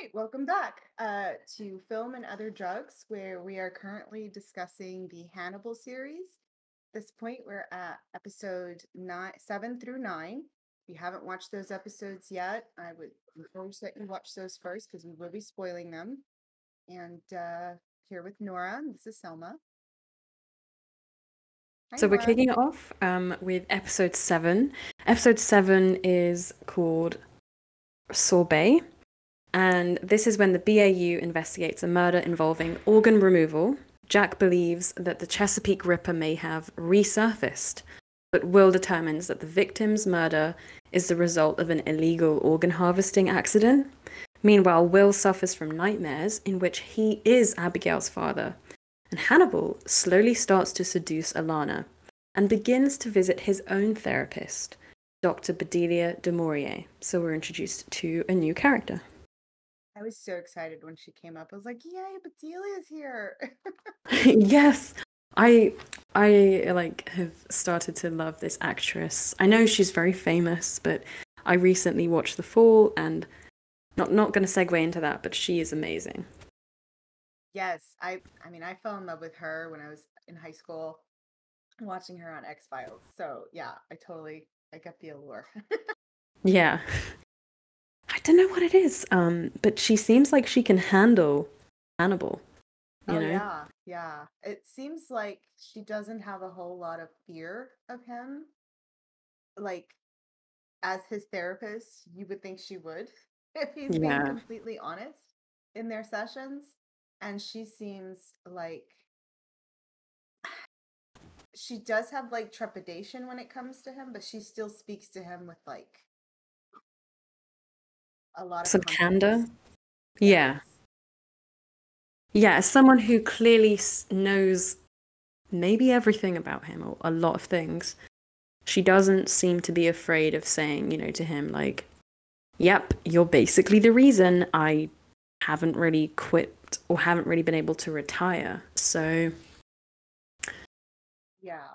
right, welcome back uh, to Film and Other Drugs, where we are currently discussing the Hannibal series. At this point, we're at episode nine, seven through nine. If you haven't watched those episodes yet, I would encourage that you watch those first because we will be spoiling them. And uh, here with Nora, this is Selma. Hi, So we're kicking off um, with episode seven. Episode seven is called Sorbet, and this is when the BAU investigates a murder involving organ removal. Jack believes that the Chesapeake Ripper may have resurfaced, but Will determines that the victim's murder is the result of an illegal organ harvesting accident. Meanwhile, Will suffers from nightmares in which he is Abigail's father and Hannibal slowly starts to seduce Alana and begins to visit his own therapist, Dr. Bedelia de So we're introduced to a new character. I was so excited when she came up. I was like, "Yay, Bedelia's here!" yes, I I uh, like have started to love this actress. I know she's very famous, but I recently watched The Fall and not not going to segue into that, but she is amazing. Yes, I I mean I fell in love with her when I was in high school watching her on X-Files. So, yeah, I totally I get the allure. Yeah. I don't know what it is, um, but she seems like she can handle Hannibal. You oh know? yeah, yeah. It seems like she doesn't have a whole lot of fear of him. Like as his therapist, you would think she would if he's being Yeah. completely honest in their sessions. And she seems like she does have like trepidation when it comes to him, but she still speaks to him with like a lot of Some candor. Yeah. Yeah, as someone who clearly knows maybe everything about him or a lot of things, she doesn't seem to be afraid of saying, you know, to him, like, yep, you're basically the reason I haven't really quit or haven't really been able to retire. So, Yeah.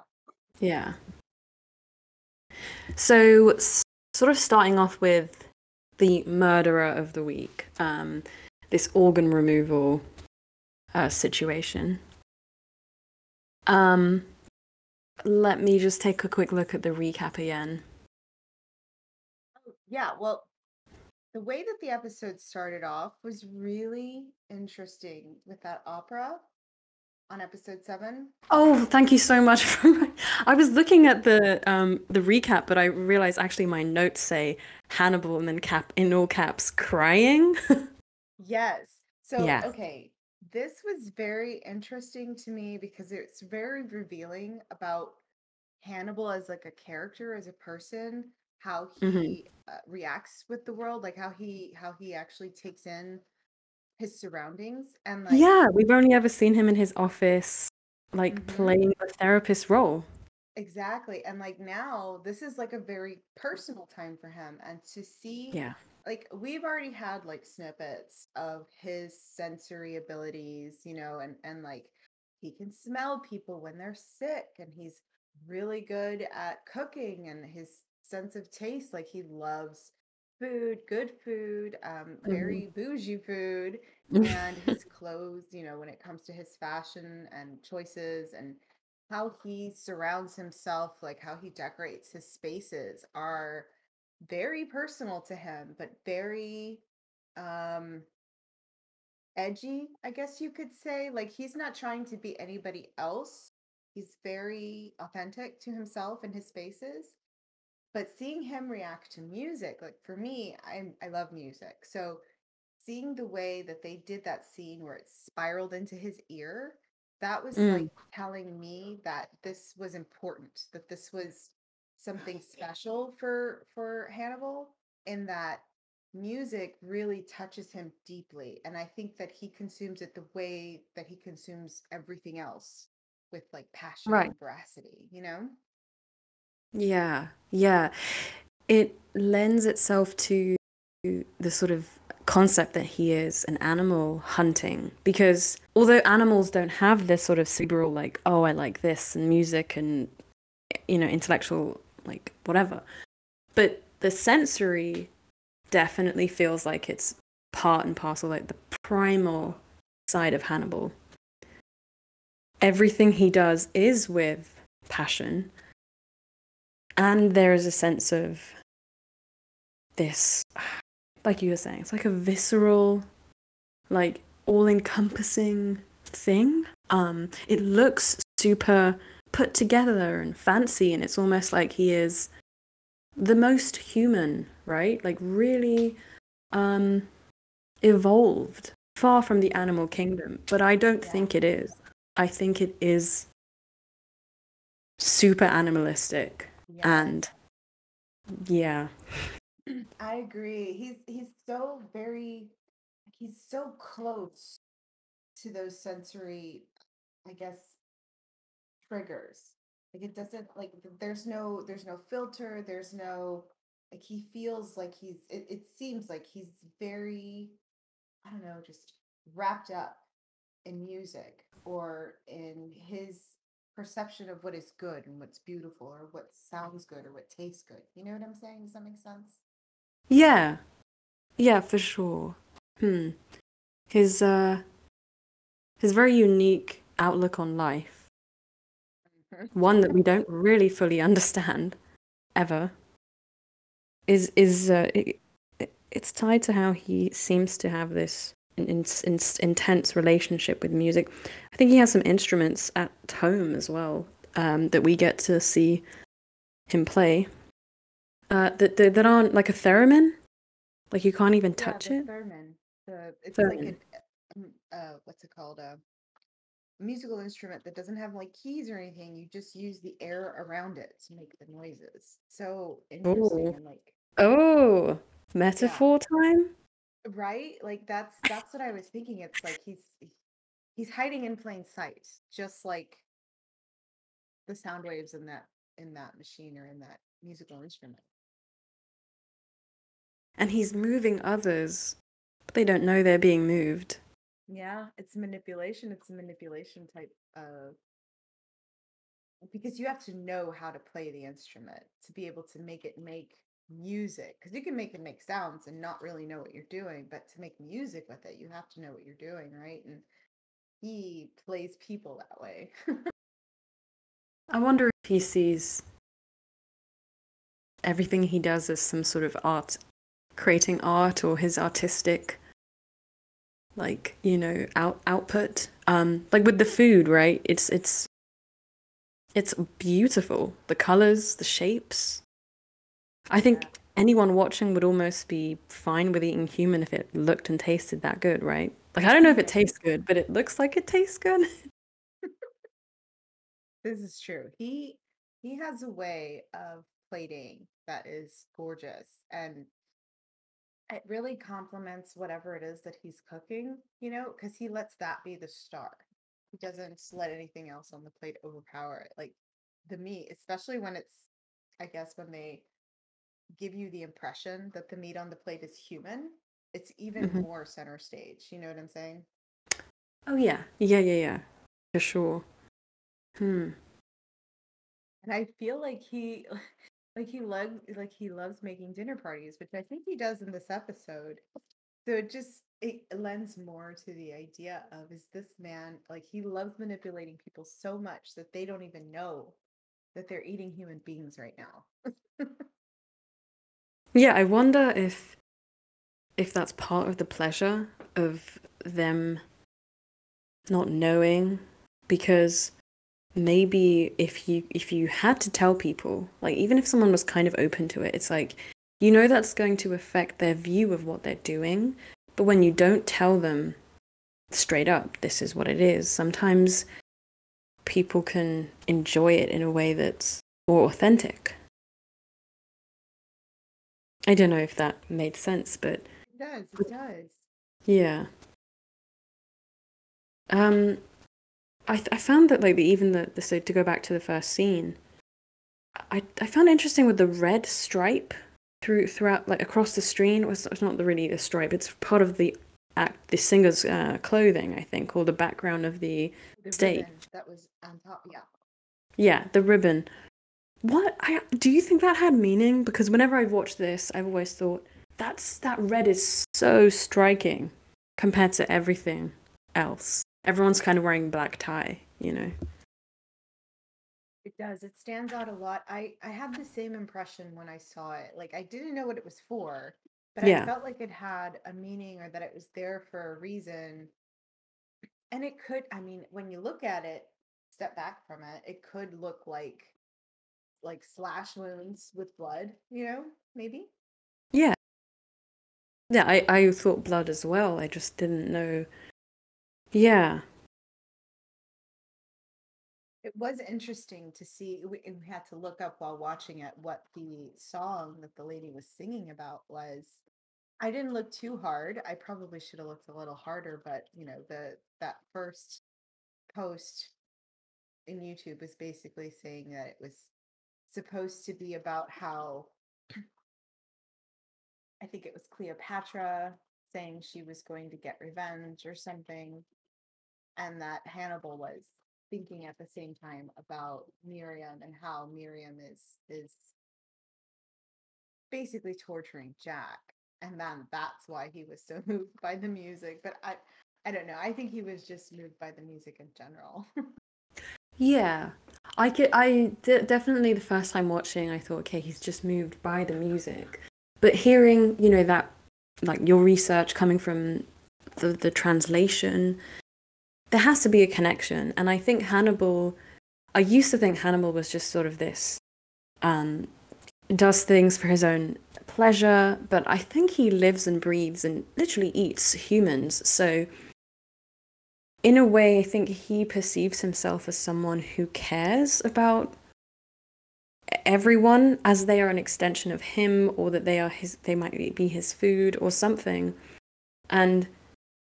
yeah. So, s- sort of starting off with the murderer of the week, um, this organ removal uh, situation. Um, let me just take a quick look at the recap again. Yeah, well, the way that the episode started off was really interesting with that opera on episode seven. Oh, thank you so much. For I was looking at the um the recap, but I realized actually my notes say Hannibal and then cap in all caps crying. Yes. So, Yeah. okay, this was very interesting to me because it's very revealing about Hannibal as like a character, as a person, how he Mhm. uh, reacts with the world, like how he how he actually takes in his surroundings and like yeah, we've only ever seen him in his office, like Mhm. playing the therapist role. Exactly. And like now, this is like a very personal time for him. And to see, Yeah. like, we've already had like snippets of his sensory abilities, you know, and and like he can smell people when they're sick, and he's really good at cooking and his sense of taste. Like he loves food, good food, um, Mhm. very bougie food, and his clothes, you know, when it comes to his fashion and choices and how he surrounds himself, like how he decorates his spaces are very personal to him, but very um edgy, I guess you could say. Like he's not trying to be anybody else. He's very authentic to himself and his spaces. But seeing him react to music, like for me, I I love music. So seeing the way that they did that scene where it spiraled into his ear, that was Mm. like telling me that this was important, that this was something special for for Hannibal in that music really touches him deeply and I think that he consumes it the way that he consumes everything else with like passion Right. and veracity, you know? Yeah, yeah. It lends itself to the sort of concept that he is an animal hunting because although animals don't have this sort of cerebral like oh I like this and music and you know intellectual like whatever but the sensory definitely feels like it's part and parcel, like the primal side of Hannibal. Everything he does is with passion, and there is a sense of this, like you were saying, it's like a visceral, like all encompassing thing. Um, it looks super put together and fancy, and it's almost like he is the most human, right? Like really um, evolved, far from the animal kingdom. But I don't Yeah. think it is. I think it is super animalistic, and yeah, I agree. He's he's so very he's so close to those sensory, I guess, triggers. Like it doesn't like there's no there's no filter, there's no like he feels like he's it, it seems like he's very I don't know, just wrapped up in music or in his perception of what is good and what's beautiful or what sounds good or what tastes good. You know what I'm saying? Does that make sense? yeah, yeah, for sure. Hmm. His uh, his very unique outlook on life, one that we don't really fully understand ever, is is uh, it, it- it's tied to how he seems to have this in, in, in, intense relationship with music. I think he has some instruments at home as well um, that we get to see him play. Uh, that that that aren't like a theremin, like you can't even touch yeah, it. theremin. The it's Theremin. an um, uh what's it called? A musical instrument that doesn't have like keys or anything. You just use the air around it to make the noises. So interesting and like oh, metaphor time. right? Like that's that's what I was thinking. It's like he's he's hiding in plain sight, just like the sound waves in that in that machine or in that musical instrument. and he's moving others, but they don't know they're being moved. Yeah, it's manipulation. It's a manipulation type of because you have to know how to play the instrument to be able to make it make music. Because you can make it make sounds and not really know what you're doing, but to make music with it, you have to know what you're doing, right? And he plays people that way. I wonder if he sees everything he does as some sort of art, creating art or his artistic, like you know, out output. Um, like with the food, right? It's it's it's beautiful. The colors, the shapes. I think Yeah. Anyone watching would almost be fine with eating human if it looked and tasted that good, right? Like I don't know if it tastes good, but it looks like it tastes good. This is true. He he has a way of plating that is gorgeous and it really complements whatever it is that he's cooking, you know, because he lets that be the star. He doesn't let anything else on the plate overpower it. Like the meat, especially when it's, I guess, when they give you the impression that the meat on the plate is human, it's even Mhm. more center stage. You know what I'm saying? Oh yeah, yeah, yeah, yeah, for sure. Hmm. And I feel like he like he loves like he loves making dinner parties, which I think he does in this episode. So it just it lends more to the idea of is this man like he loves manipulating people so much that they don't even know that they're eating human beings right now. Yeah, I wonder if if that's part of the pleasure of them not knowing because maybe if you if you had to tell people, like even if someone was kind of open to it, it's like you know that's going to affect their view of what they're doing, but when you don't tell them straight up this is what it is, sometimes people can enjoy it in a way that's more authentic. I don't know if that made sense, but It does, it does. yeah. Um, I I found that like the, even the, the so to go back to the first scene, I I found interesting with the red stripe through throughout like across the screen. It was it's not the, really a stripe. It's part of the act the singer's uh, clothing, I think, or the background of the The Stay. ribbon that was on top, yeah. yeah the ribbon. What I do you think that had meaning? Because whenever I've watched this, I've always thought that's that red is so striking compared to everything else. Everyone's kind of wearing black tie, you know. It does. It stands out a lot. I I had the same impression when I saw it. Like I didn't know what it was for, but I Yeah. felt like it had a meaning or that it was there for a reason. And it could, I mean, when you look at it, step back from it, it could look like like slash wounds with blood, you know, maybe. Yeah. Yeah, I, I thought blood as well. I just didn't know. Yeah. It was interesting to see. We, we had to look up while watching it what the song that the lady was singing about was. I didn't look too hard. I probably should have looked a little harder, but you know, the that first post in YouTube was basically saying that it was supposed to be about how I think it was Cleopatra saying she was going to get revenge or something, and that Hannibal was thinking at the same time about Miriam and how Miriam is is basically torturing Jack. And then that's why he was so moved by the music. But I I don't know. I think he was just moved by the music in general. Yeah. I could, I definitely the first time watching, I thought, okay, he's just moved by the music. But hearing, you know, that, like your research coming from the, the translation, there has to be a connection. And I think Hannibal, I used to think Hannibal was just sort of this, um, does things for his own pleasure, but I think he lives and breathes and literally eats humans. So, in a way, I think he perceives himself as someone who cares about everyone as they are an extension of him or that they are his they might be his food or something. And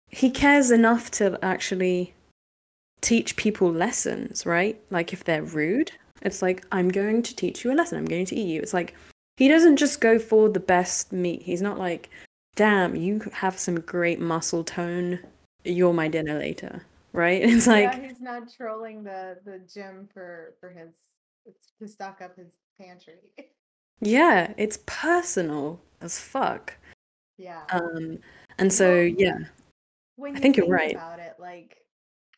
he cares enough to actually teach people lessons right? Like if they're rude it's like i'm going to teach you a lesson. I'm going to eat you. It's like he doesn't just go for the best meat. He's not like damn you have some great muscle tone you're my dinner later right it's like yeah, he's not trolling the the gym for for his to stock up his pantry. yeah it's personal as fuck yeah. um and so Well, yeah when I you think you're right. about it, like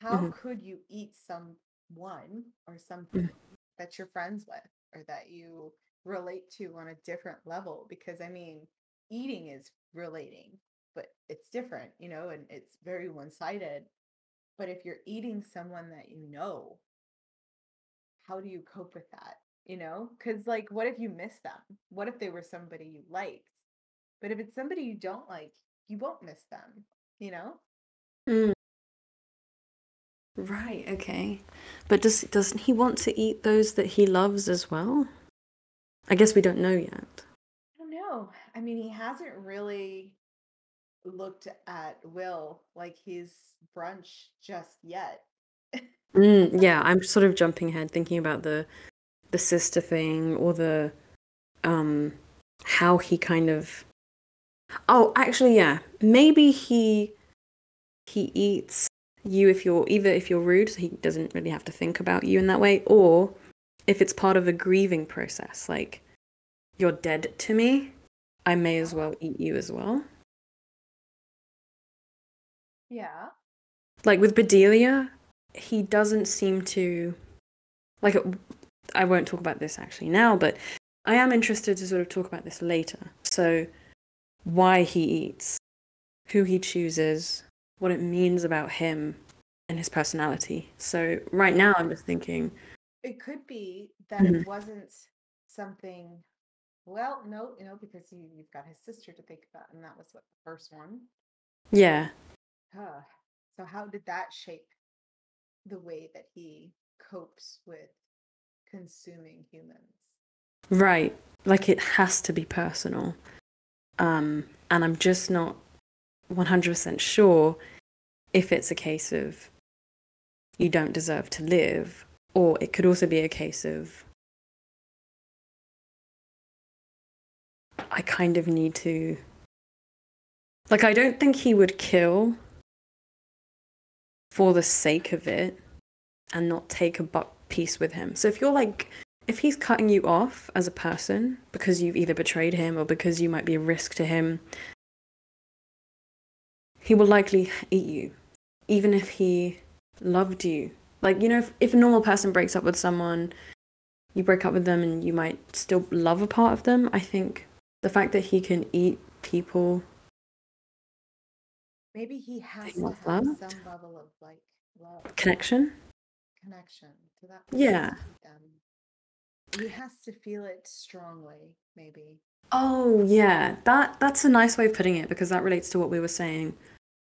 how Mhm. could you eat someone or Mm-hmm. something that you're friends with or that you relate to on a different level? Because I mean, eating is relating, but it's different, you know, and it's very one-sided. But if you're eating someone that you know, how do you cope with that? You know? Because like what if you miss them? What if they were somebody you liked? But if it's somebody you don't like, you won't miss them, you know? Mm. Right, okay. But does doesn't he want to eat those that he loves as well? I guess we don't know yet. I don't know. I mean, he hasn't really looked at Will like his brunch just yet. Mm, yeah, I'm sort of jumping ahead thinking about the the sister thing or the um how he kind of Oh, actually yeah. Maybe he he eats you if you're either if you're rude so he doesn't really have to think about you in that way or if it's part of a grieving process like you're dead to me, I may as well eat you as well. Yeah. like with Bedelia, he doesn't seem to like I won't talk about this actually now, but I am interested to sort of talk about this later. So why he eats, who he chooses, what it means about him and his personality. So right now I'm just thinking, It could be that Mhm. it wasn't something, well, no, you know, because you, you've got his sister to think about, and that was what the first one. yeah, Huh. So, how did that shape the way that he copes with consuming humans? right. Like it has to be personal. Um and I'm just not 100% sure if it's a case of you don't deserve to live, or it could also be a case of I kind of need to. Like, I don't think he would kill for the sake of it and not take a buck piece with him. So if you're like if he's cutting you off as a person because you've either betrayed him or because you might be a risk to him, he will likely eat you, even if he loved you. Like, you know, if, if a normal person breaks up with someone, you break up with them and you might still love a part of them. I think the fact that he can eat people. Maybe he has to have loved. some level of like love, Connection? connection to that Yeah. Um, he has to feel it strongly, maybe. Oh yeah, that that's a nice way of putting it because that relates to what we were saying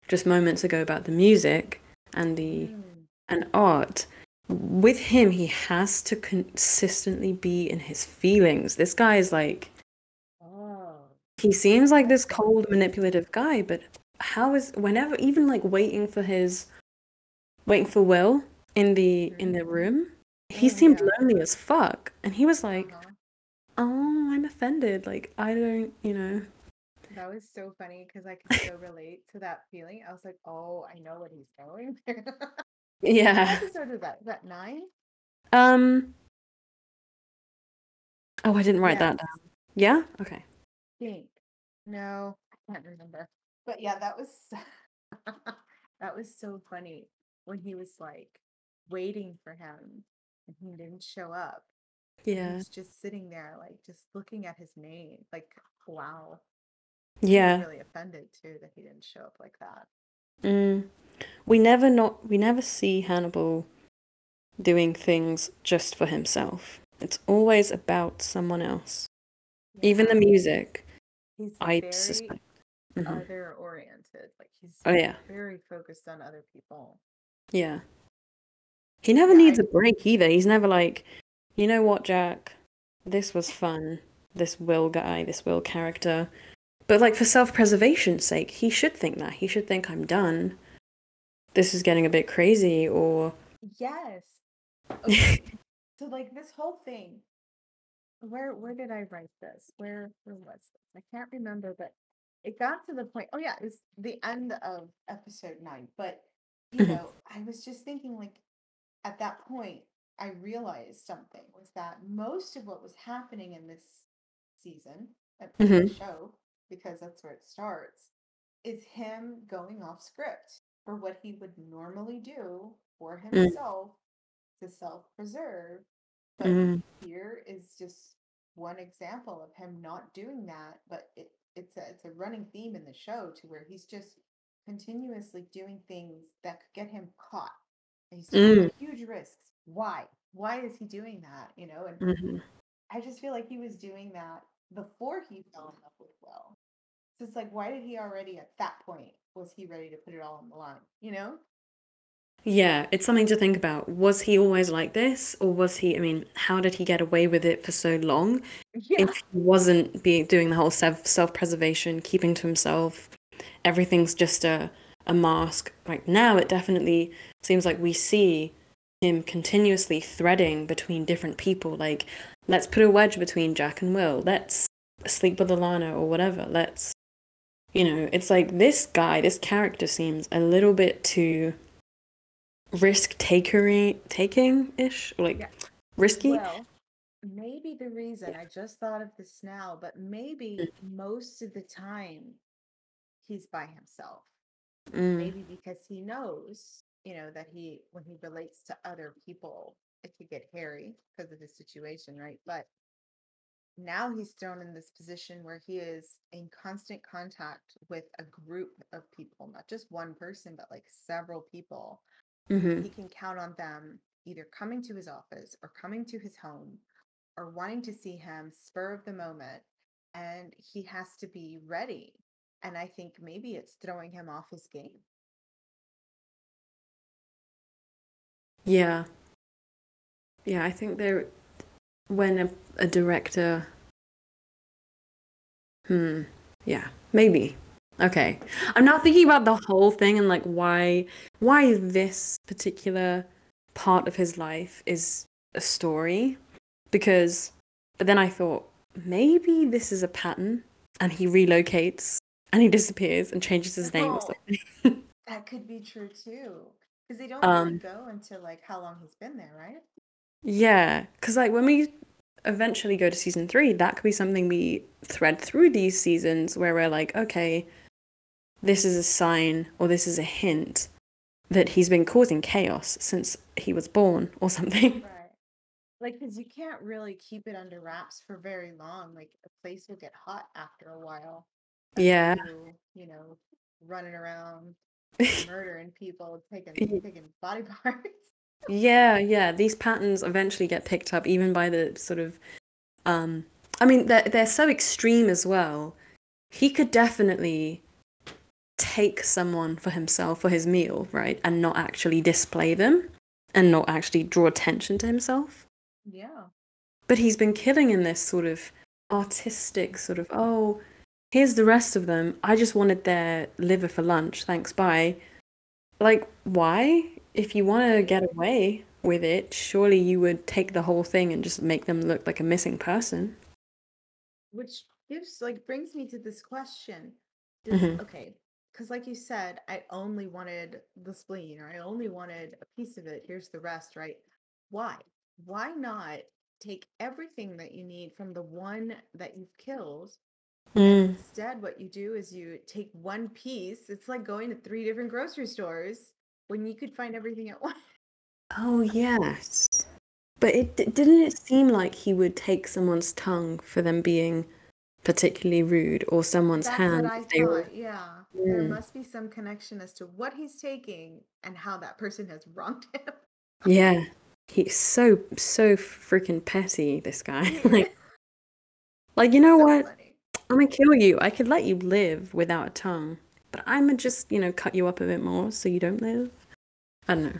just moments ago about the music and the Mm, and art. With him, he has to consistently be in his feelings. This guy is like Oh, he seems like this cold, manipulative guy, but how is whenever even like waiting for his waiting for Will in the in the room, he Oh, seemed yeah. lonely as fuck, and he was like, uh-huh. "Oh, I'm offended. Like I don't, you know." That was so funny because I could so relate to that feeling. I was like, oh, I know what he's going through. what Yeah. episode is that? Is that nine? Um. Oh, I didn't write that down. Yeah. Okay. think. No, I can't remember. But yeah, that was that was so funny when he was like waiting for him and he didn't show up. He Yeah. was just sitting there, like just looking at his name. Like, wow. Yeah. really offended too that he didn't show up like that. Mm. We never not we never see Hannibal doing things just for himself. It's always about someone else. Even the music, He's I very suspect. Mhm. other oriented. Like he's Oh yeah. very focused on other people. Yeah. He never Yeah, needs a break either. He's never like, you know what, Jack? This was fun. This Will guy, this Will character. But like for self-preservation's sake, he should think that. He should think I'm done. This is getting a bit crazy or Yes. Okay. so like this whole thing, where where did I write this? Where where was this? I can't remember, but it got to the point. Oh yeah, it was the end of episode nine. But you know, I was just thinking like at that point, I realized something was that most of what was happening in this season, uh, in the show, because that's where it starts, is him going off script for what he would normally do for Mm. himself to self-preserve. But Mm. here is just one example of him not doing that. But it, it's a it's a running theme in the show to where he's just continuously doing things that could get him caught. And he's taking Mm. huge risks. Why? Why is he doing that? You know, and Mhm. I just feel like he was doing that before he fell in love with Will. So it's like, why did he already at that point was he ready to put it all on the line? You know? Yeah, it's something to think about. Was he always like this, or was he? I mean, how did he get away with it for so long? Yeah. If he wasn't being doing the whole self self preservation, keeping to himself, everything's just a a mask. Like now, it definitely seems like we see him continuously threading between different people. Like, let's put a wedge between Jack and Will. Let's sleep with Alana or whatever. Let's, you know, it's like this guy, this character seems a little bit too risk takery taking ish, like Yeah. risky. Well, maybe the reason I just thought of this now, but maybe most of the time he's by himself. Mm, Maybe because he knows, you know, that he when he relates to other people, it could get hairy because of his situation, right? But now he's thrown in this position where he is in constant contact with a group of people, not just one person, but like several people. Mhm. He can count on them either coming to his office or coming to his home or wanting to see him spur of the moment. And he has to be ready. And I think maybe it's throwing him off his game. Yeah. Yeah, I think there when a, a director Hmm. Yeah, maybe. Okay. I'm now thinking about the whole thing and like why why this particular part of his life is a story because but then I thought maybe this is a pattern and he relocates and he disappears and changes his name or Oh. something. That could be true too. Because they don't really Um, go into like how long he's been there, right? Yeah, because like when we eventually go to season three, that could be something we thread through these seasons where we're like, okay, this is a sign or this is a hint that he's been causing chaos since he was born or something. Right. Like, because you can't really keep it under wraps for very long. Like, a place will get hot after a while. Yeah. You, you know, running around, murdering people, taking taking body parts. Yeah, yeah. These patterns eventually get picked up even by the sort of um I mean they're they're so extreme as well. He could definitely take someone for himself for his meal, right? And not actually display them and not actually draw attention to himself. Yeah. But he's been killing in this sort of artistic sort of, oh, here's the rest of them. I just wanted their liver for lunch. Thanks, bye. Like, why? If you want to get away with it, surely you would take the whole thing and just make them look like a missing person. Which gives like brings me to this question. Does Mhm. okay, because like you said, I only wanted the spleen or I only wanted a piece of it. Here's the rest, right? Why? Why not take everything that you need from the one that you've killed? Mm. Instead, what you do is you take one piece. It's like going to three different grocery stores when you could find everything at once. Oh, yes. But it didn't it seem like he would take someone's tongue for them being particularly rude or someone's That's hand what I they were thought. Yeah. There Mm. must be some connection as to what he's taking and how that person has wronged him. Yeah, he's so so freaking petty. This guy, like, like you know So what? funny. I'm gonna kill you. I could let you live without a tongue, but I'm gonna just you know cut you up a bit more so you don't live. I don't know.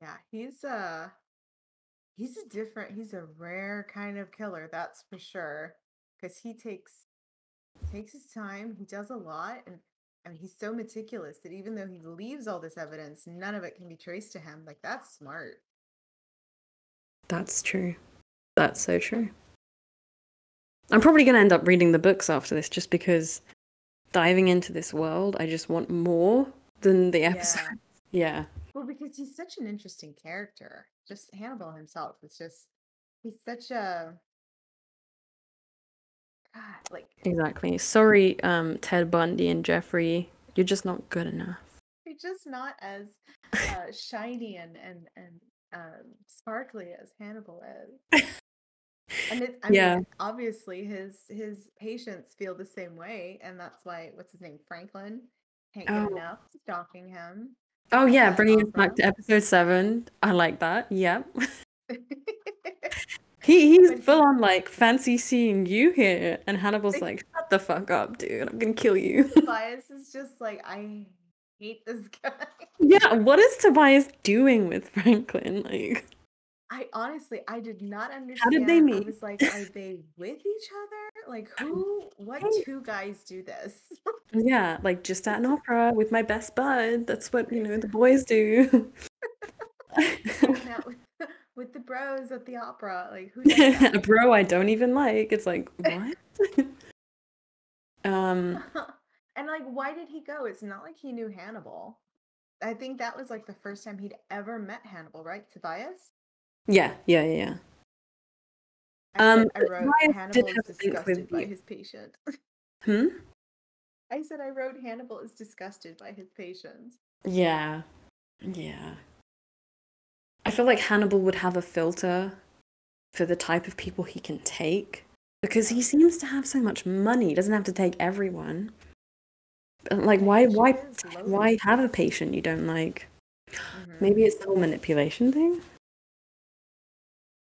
Yeah, he's uh he's a different he's a rare kind of killer, that's for sure. Because he takes takes his time, he does a lot, and I mean he's so meticulous that even though he leaves all this evidence, none of it can be traced to him. Like that's smart. That's true. That's so true. I'm probably gonna end up reading the books after this just because diving into this world, I just want more than the episode. Yeah. Yeah. Well, because he's such an interesting character. Just Hannibal himself is just he's such a like Exactly. Sorry, um, Ted Bundy and Jeffrey. You're just not good enough. You're just not as uh, shiny and and and um, sparkly as Hannibal is. And it, I Yeah. mean, obviously his his patients feel the same way, and that's why what's his name, Franklin, can't get Oh. enough stalking him. Oh yeah, That's bringing us back to episode seven. I like that. Yep. He he's full on like fancy seeing you here, and Hannibal's like, shut the fuck up, dude. I'm gonna kill you. Tobias is just like, I hate this guy. yeah, what is Tobias doing with Franklin? Like, I honestly, I did not understand. How did they I meet? was like, are they with each other? Like, who? What two guys do this? yeah, like just at an opera with my best bud. That's what you know the boys do. With, the bros at the opera. Like, who a bro I don't even like. It's like what? um. and like, why did he go? It's not like he knew Hannibal. I think that was like the first time he'd ever met Hannibal, right? Tobias. Yeah, yeah, yeah. yeah. I, Um, I wrote Hannibal did is disgusted by you. his patient. Hmm. I said I wrote Hannibal is disgusted by his patients. Yeah. Yeah. I feel like Hannibal would have a filter for the type of people he can take because he seems to have so much money. He doesn't have to take everyone. Like why why why have a patient you don't like? Mhm. Maybe it's the whole manipulation thing.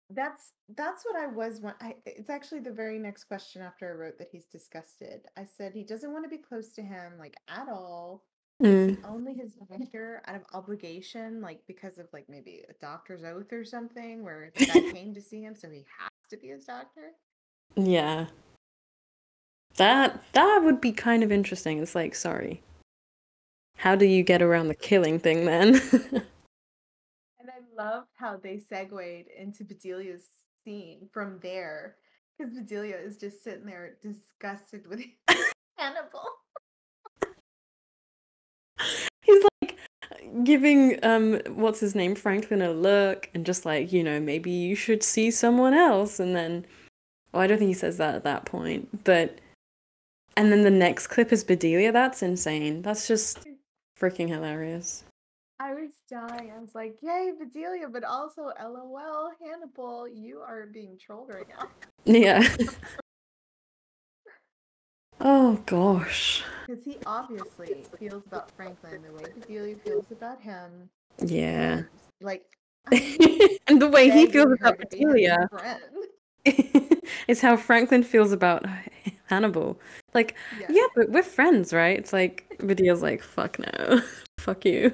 That's that's what I was. wa- I, it's actually the very next question after I wrote that he's disgusted. I said he doesn't want to be close to him like at all. Is Mm. he only his doctor out of obligation, like because of like maybe a doctor's oath or something, where the guy came to see him, so he has to be his doctor? Yeah. That that would be kind of interesting. It's like, sorry. How do you get around the killing thing then? And I loved how they segued into Bedelia's scene from there, because Bedelia is just sitting there disgusted with Hannibal. He's like, giving um what's his name Franklin a look and just like you know maybe you should see someone else and then oh I don't think he says that at that point but and then the next clip is Bedelia that's insane that's just freaking hilarious I was dying. I was like, "Yay, Bedelia!" But also, LOL, Hannibal, you are being trolled right now. yeah oh gosh Because he obviously feels about Franklin the way Bedelia feels about him. yeah Like, and the way he feels about to be his Bedelia friend. is how Franklin feels about Hannibal. Like, Yes. yeah, but we're friends, right? It's like Bedea's like, fuck no, fuck you.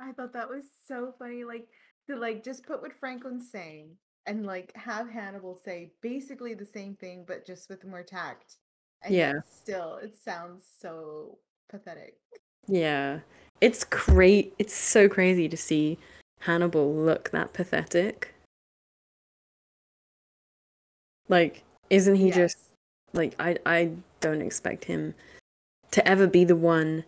I thought that was so funny. Like to like just put what Franklin's saying and like have Hannibal say basically the same thing but just with more tact. And Yeah. still it sounds so pathetic. Yeah, it's great. It's so crazy to see Hannibal look that pathetic. Like, isn't he just like I? I don't expect him to ever be the one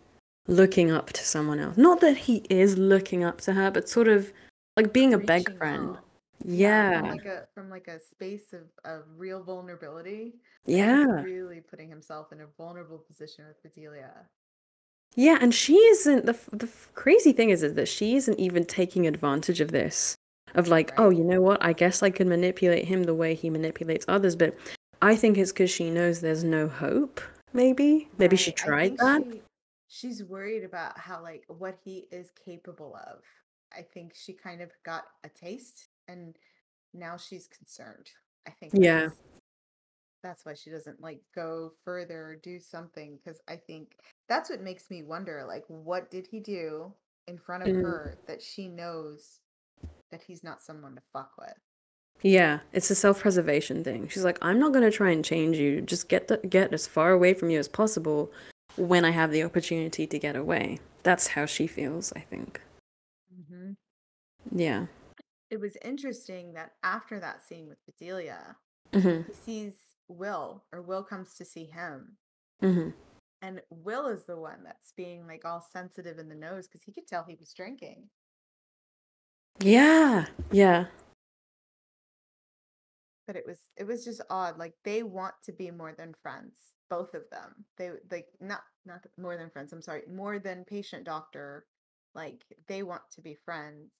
looking up to someone else. Not that he is looking up to her, but sort of like being a beg friend. out. Yeah, From like a from like a space of, of real vulnerability. yeah. He's really putting himself in a vulnerable position with Bedelia. Yeah, and she isn't the f- the f- crazy thing is is that she isn't even taking advantage of this. Of like, oh, Right. you know what? I guess I can manipulate him the way he manipulates others, but I think it's because she knows there's no hope. Maybe, maybe she Right. I tried think that. she- she's worried about how like what he is capable of. I think she kind of got a taste and now she's concerned. I think Yeah. that's, that's why she doesn't like go further or do something because I think that's what makes me wonder like what did he do in front of Mm. her that she knows that he's not someone to fuck with. Yeah, it's a self-preservation thing. She's like, I'm not gonna try and change you. Just get the, get as far away from you as possible when I have the opportunity to get away. That's how she feels, I think. Mm-hmm. Yeah. It was interesting that after that scene with Bedelia, hmm he sees Will, or Will comes to see him. hmm And Will is the one that's being like all sensitive in the nose because he could tell he was drinking. Yeah. Yeah. But it was it was just odd. Like they want to be more than friends, both of them. They like not not more than friends. I'm sorry, more than patient doctor. Like they want to be friends.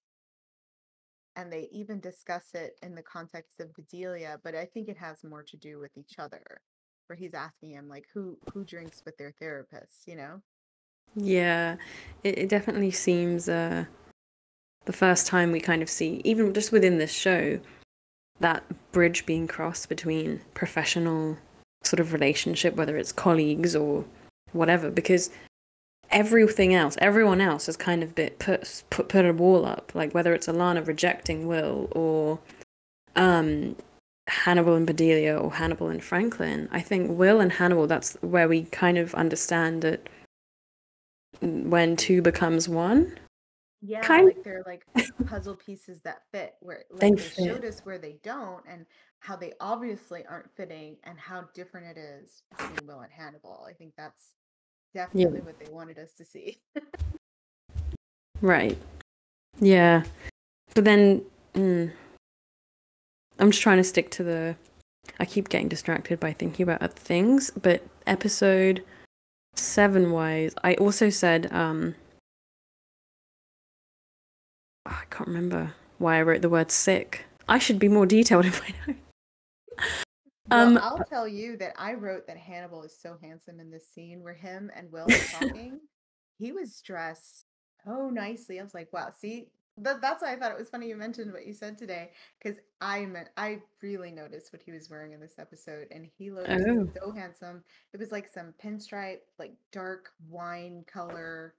And they even discuss it in the context of Bedelia, but I think it has more to do with each other. Where he's asking him like who who drinks with their therapists, you know? Yeah, it, it definitely seems uh, the first time we kind of see, even just within this show, that bridge being crossed between professional sort of relationship, whether it's colleagues or whatever, because everything else, everyone else has kind of bit put put put a wall up, like whether it's Alana rejecting Will or um Hannibal and Bedelia or Hannibal and Franklin. I think Will and Hannibal, that's where we kind of understand that when two becomes one. Yeah, Kind- like they're like puzzle pieces that fit where like They they, fit. showed us where they don't and how they obviously aren't fitting and how different it is between Will and Hannibal. I think that's definitely what they wanted us to see. Right. Yeah. But then mm, I'm just trying to stick to the I keep getting distracted by thinking about other things, but episode 7 wise, I also said um oh, I can't remember why I wrote the word sick. I should be more detailed in my notes. Well, Um, I'll tell you that I wrote that Hannibal is so handsome in this scene where him and Will are talking. he was dressed so nicely. I was like, wow, see, that, that's why I thought it was funny you mentioned what you said today because I meant I really noticed what he was wearing in this episode, and he looked Oh. so handsome. It was like some pinstripe, like dark wine color,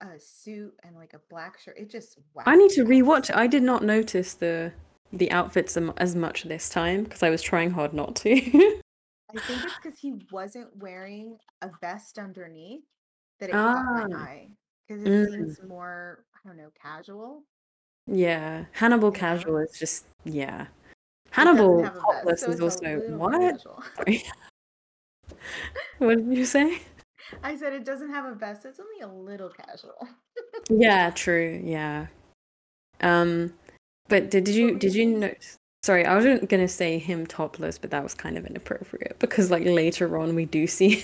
uh, suit, and like a black shirt. It just wow. I need to rewatch it. I did not notice the the outfits as much this time because I was trying hard not to. I think it's because he wasn't wearing a vest underneath that it caught Ah. my eye. Because it Mm. seems more, I don't know, casual. Yeah, Hannibal Yeah. casual is just yeah. Hannibal have a vest, topless so is also what? what did you say? I said it doesn't have a vest. It's only a little casual. yeah, true. Yeah. Um, but did, you did you notice? Sorry, I wasn't gonna say him topless, but that was kind of inappropriate because like later on we do see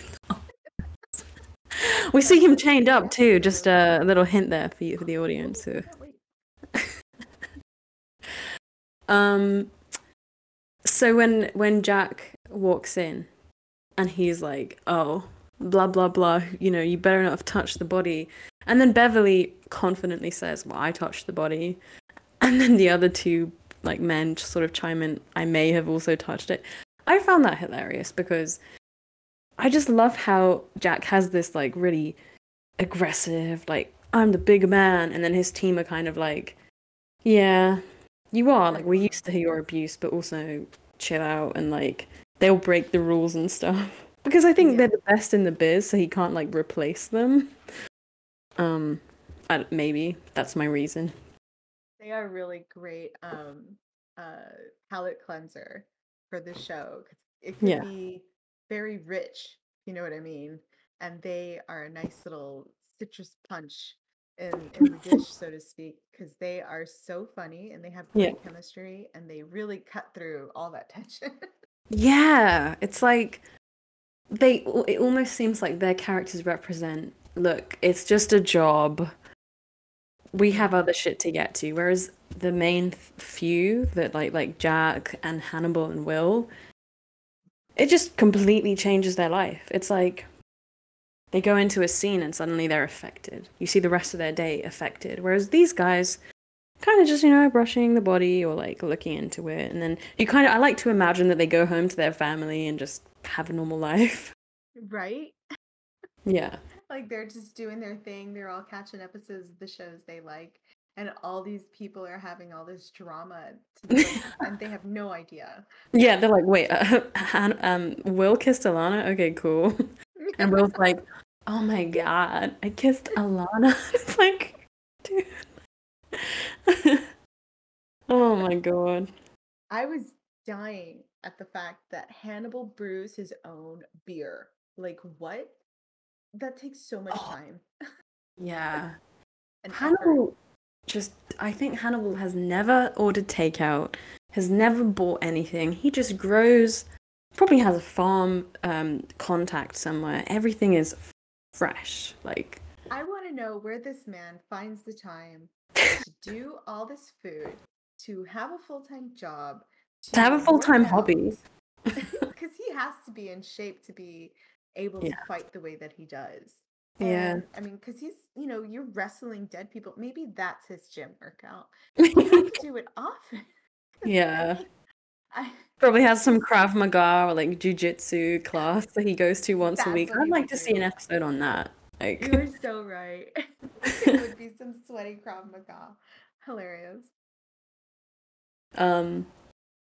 we see him chained up too. Just a little hint there for you for the audience. So. um, so when when Jack walks in, and he's like, "Oh, blah blah blah," you know, you better not have touched the body, and then Beverly confidently says, "Well, I touched the body," and then the other two like men sort of chime in, I may have also touched it. I found that hilarious because I just love how Jack has this like really aggressive, like, I'm the big man, and then his team are kind of like, Yeah, you are, like, we're used to your abuse, but also chill out and like they'll break the rules and stuff. Because I think yeah. they're the best in the biz, so he can't like replace them. Um, I, maybe that's my reason. They are really great um uh palate cleanser for the show. because It can yeah. be very rich, you know what I mean? And they are a nice little citrus punch in, in the dish, so to speak, because they are so funny and they have great yeah. chemistry and they really cut through all that tension. yeah, it's like they it almost seems like their characters represent look, it's just a job. We have other shit to get to, whereas the main few that like like Jack and Hannibal and Will, it just completely changes their life. It's like they go into a scene and suddenly they're affected. You see the rest of their day affected. Whereas these guys kind of just, you know, brushing the body or like looking into it. And then you kind of, I like to imagine that they go home to their family and just have a normal life. Right? Yeah. Like they're just doing their thing. They're all catching episodes of the shows they like and all these people are having all this drama and they have no idea. Yeah they're like wait uh, um will kissed alana? Okay cool. And will's like oh my god i kissed alana. It's like dude. Oh my god. I was dying at the fact that hannibal brews his own beer. Like what that takes so much oh. time yeah and hannibal effort just I think Hannibal has never ordered takeout, has never bought anything. He just grows, probably has a farm um, contact somewhere. Everything is fresh. Like I want to know where this man finds the time to do all this food, to have a full time job, to, to have a full time hobby. Because he has to be in shape to be able yeah. to fight the way that he does. Yeah. I mean, because he's, you know, you're wrestling dead people. Maybe that's his gym workout. Do it often. yeah. I, Probably has some Krav Maga or like jujitsu class that he goes to once a week. I'd like to see an episode on that. Like You're so right. it would be some sweaty Krav Maga. Hilarious. Um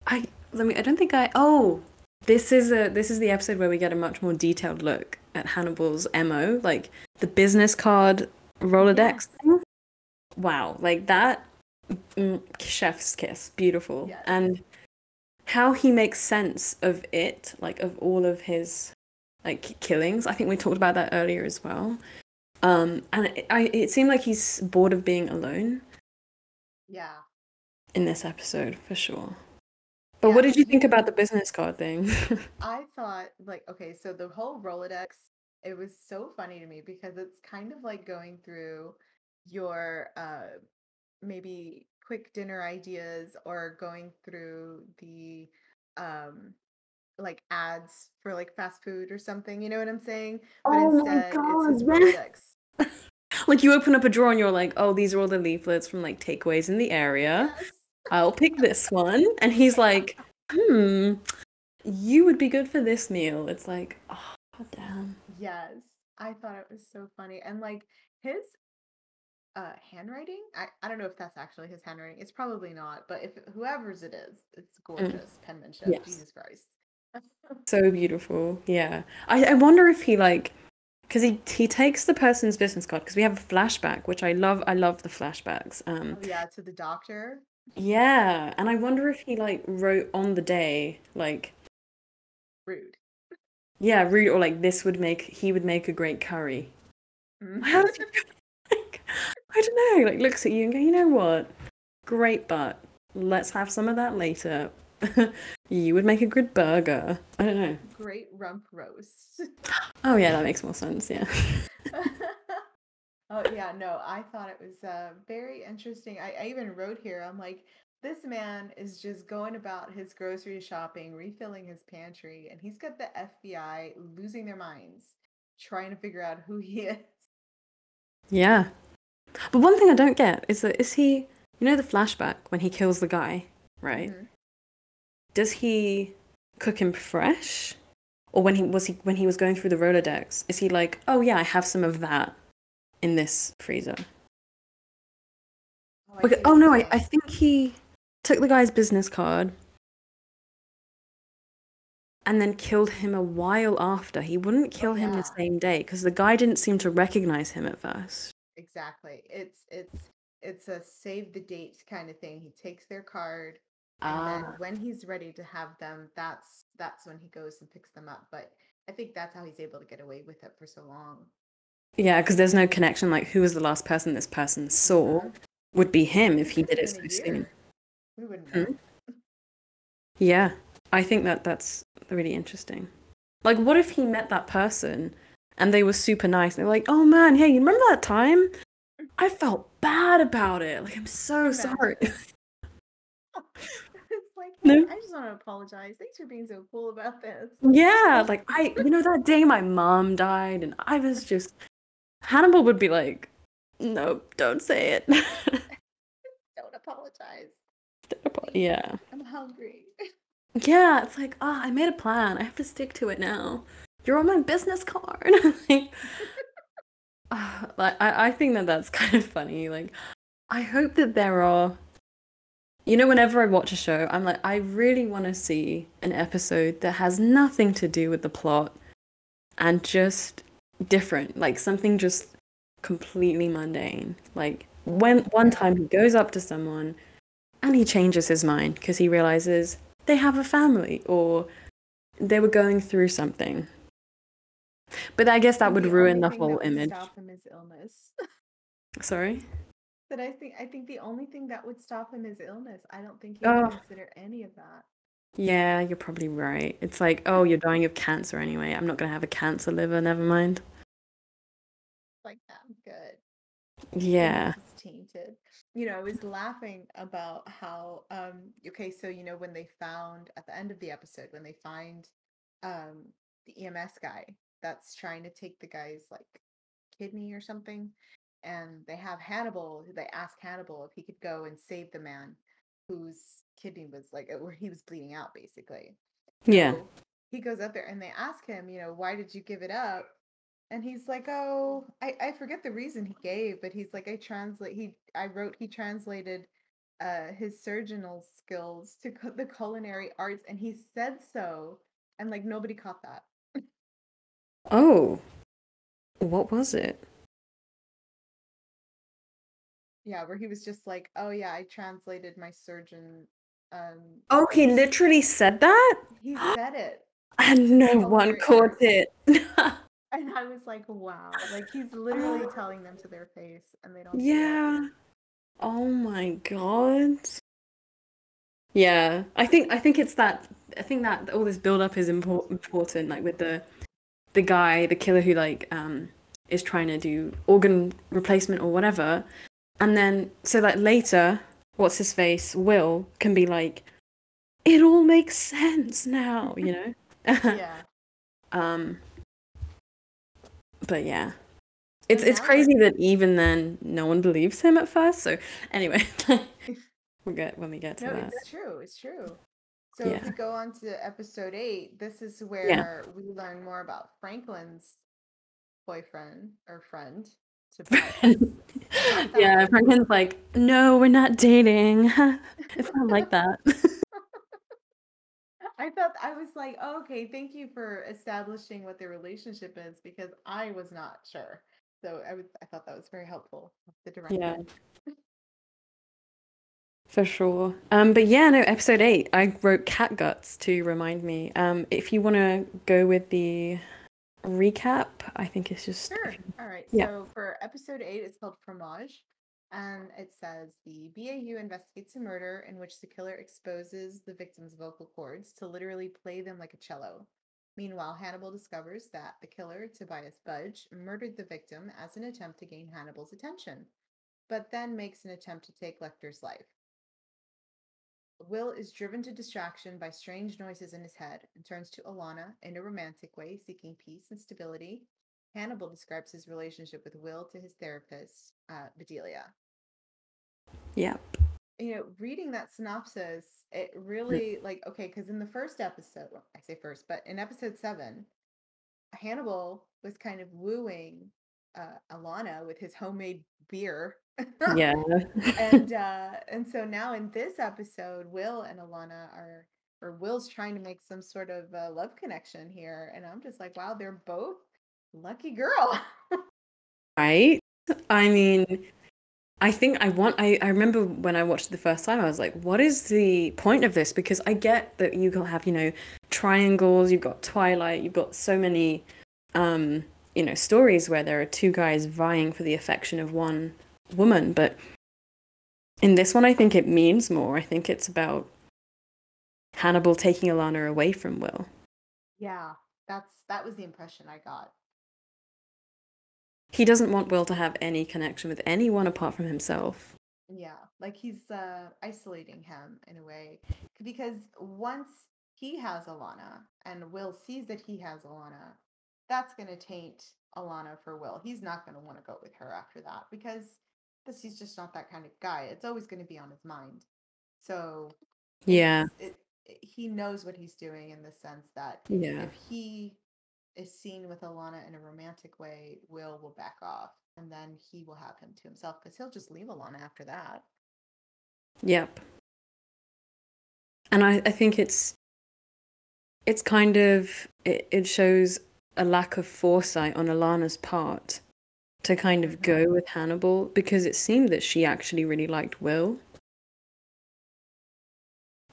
I let me I don't think I oh this is a this is the episode where we get a much more detailed look at Hannibal's mo, like the business card Rolodex. Yes. Wow, like that mm, chef's kiss, beautiful, yes. and how he makes sense of it, like of all of his like killings. I think we talked about that earlier as well. Um, and it, I, it seemed like he's bored of being alone. Yeah. In this episode, for sure. But yeah, what did you think about the business card thing? I thought like okay, so the whole Rolodex, it was so funny to me because it's kind of like going through your uh maybe quick dinner ideas or going through the um like ads for like fast food or something, you know what I'm saying? But oh instead God, it's his Rolodex. like you open up a drawer and you're like, oh, these are all the leaflets from like takeaways in the area. Yes. I'll pick this one. And he's like, hmm, you would be good for this meal. It's like, oh, damn. Yes. I thought it was so funny. And like his uh handwriting, I, I don't know if that's actually his handwriting. It's probably not, but if whoever's it is, it's mm. gorgeous mm. penmanship. Yes. Jesus Christ. so beautiful. Yeah. I, I wonder if he like because he he takes the person's business card because we have a flashback which i love i love the flashbacks um oh, yeah to the doctor yeah, and I wonder if he like wrote on the day like Rude. Yeah, rude or like this would make he would make a great curry. Mhm. How does he like, I don't know, like looks at you and go, you know what? Great butt. Let's have some of that later. you would make a good burger. I don't know. Great rump roast. Oh yeah, that makes more sense, yeah. oh yeah, no, I thought it was uh, very interesting. I, I even wrote here. I'm like, this man is just going about his grocery shopping, refilling his pantry, and he's got the FBI losing their minds, trying to figure out who he is. Yeah. But one thing I don't get is that is he you know the flashback when he kills the guy, right? Mhm. Does he cook him fresh? Or when he was he when he was going through the Rolodex, is he like, oh yeah, I have some of that in this freezer? Oh, I Okay, oh no, I. I think he took the guy's business card and then killed him a while after. He wouldn't kill him the same day because the guy didn't seem to recognize him at first. Exactly. It's it's it's a save the dates kind of thing. He takes their card and then Ah. when he's ready to have them, that's that's when he goes and picks them up. But I think that's how he's able to get away with it for so long. Yeah, because there's no connection. Like, who was the last person this person saw? Mhm. Would be him if he did it so soon. We wouldn't Hmm? know. Yeah, I think that that's really interesting. Like, what if he met that person and they were super nice? They're like, "Oh man, hey, you remember that time? I felt bad about it. Like, I'm so sorry." like, No. I just want to apologize. Thanks for being so cool about this. Yeah, like I, you know, that day my mom died, and I was just Hannibal would be like, "Nope, don't say it." Don't apologize. yeah, I'm hungry. yeah. It's like, ah, I made a plan. I have to stick to it now. You're on my business card. like, ah, like I, I think that that's kind of funny. Like, I hope that there are. You know, whenever I watch a show, I'm like, I really want to see an episode that has nothing to do with the plot and just different, like something just completely mundane. Like when one time he goes up to someone and he changes his mind because he realizes they have a family or they were going through something. But I guess that would the ruin the whole image. Stop him is illness. Sorry? But I think I think the only thing that would stop him is illness. I don't think he Oh. would consider any of that. Yeah, you're probably right. It's like, oh, you're dying of cancer anyway. I'm not going to have a cancer liver, never mind. Like that, I'm good. Yeah. It's tainted. You know, I was laughing about how um okay, so you know when they found at the end of the episode when they find um the EMS guy that's trying to take the guy's like kidney or something and they have Hannibal they ask Hannibal if he could go and save the man whose kidney was like where he was bleeding out basically. Yeah. So he goes up there and they ask him, you know, why did you give it up? And he's like, oh, I, I forget the reason he gave, but he's like, I translate. He I wrote he translated uh his surgical skills to the culinary arts, and he said so, and like nobody caught that. Oh. What was it? Yeah, where he was just like, oh yeah, I translated my surgeon. Um, Oh, he literally said that? he said it, And no one caught it. and I was like, wow, like he's literally telling them to their face, and they don't. yeah. Oh my god. Yeah, I think I think it's that I think that all this build up is impor- important like with the the guy, the killer who like um is trying to do organ replacement or whatever. And then so like later, what's his face, Will can be like it all makes sense now, you know? yeah. Um, but yeah, it's it's crazy that even then no one believes him at first. So anyway, we'll get when we get to No, that. it's true. It's true. So Yeah. if we go on to episode eight, this is where we learn more about Franklin's boyfriend or friend. To yeah, Franklin's like, no, we're not dating. it's not like that. I felt I was like, oh, okay, thank you for establishing what their relationship is because I was not sure. So I was I thought that was very helpful. The. Yeah. For sure. Um, but yeah, no, episode eight, I wrote cat guts to remind me. Um, if you want to go with the recap, I think it's just. Sure. All right. Yeah. So for episode eight, it's called Fromage. And it says the BAU investigates a murder in which the killer exposes the victim's vocal cords to literally play them like a cello. Meanwhile, Hannibal discovers that the killer, Tobias Budge, murdered the victim as an attempt to gain Hannibal's attention, but then makes an attempt to take Lecter's life. Will is driven to distraction by strange noises in his head and turns to Alana in a romantic way, seeking peace and stability. Hannibal describes his relationship with Will to his therapist, uh, Bedelia. Yep. You know, reading that synopsis, it really like okay, because in the first episode, I say first, but in episode seven, Hannibal was kind of wooing uh, Alana with his homemade beer. Yeah. and uh and so now in this episode will and alana are or will's trying to make some sort of uh, love connection here and i'm just like wow they're both lucky girl right? I mean, I think I want. I, I remember when I watched the first time, I was like, what is the point of this? Because I get that you can have, you know, triangles, you've got Twilight, you've got so many, um, you know, stories where there are two guys vying for the affection of one woman. But in this one, I think it means more. I think it's about Hannibal taking Alana away from Will. yeah that's that was the impression i got He doesn't want Will to have any connection with anyone apart from himself. Yeah, like he's uh isolating him in a way because once he has Alana and Will sees that he has Alana, that's going to taint Alana for Will. He's not going to want to go with her after that because this he's just not that kind of guy. It's always going to be on his mind. So Yeah. it, it, he knows what he's doing in the sense that Yeah. if he is seen with Alana in a romantic way, Will will back off and then he will have him to himself because he'll just leave Alana after that. Yep. And I, I think it's it's kind of it, it shows a lack of foresight on Alana's part to kind of go with Hannibal because it seemed that she actually really liked Will.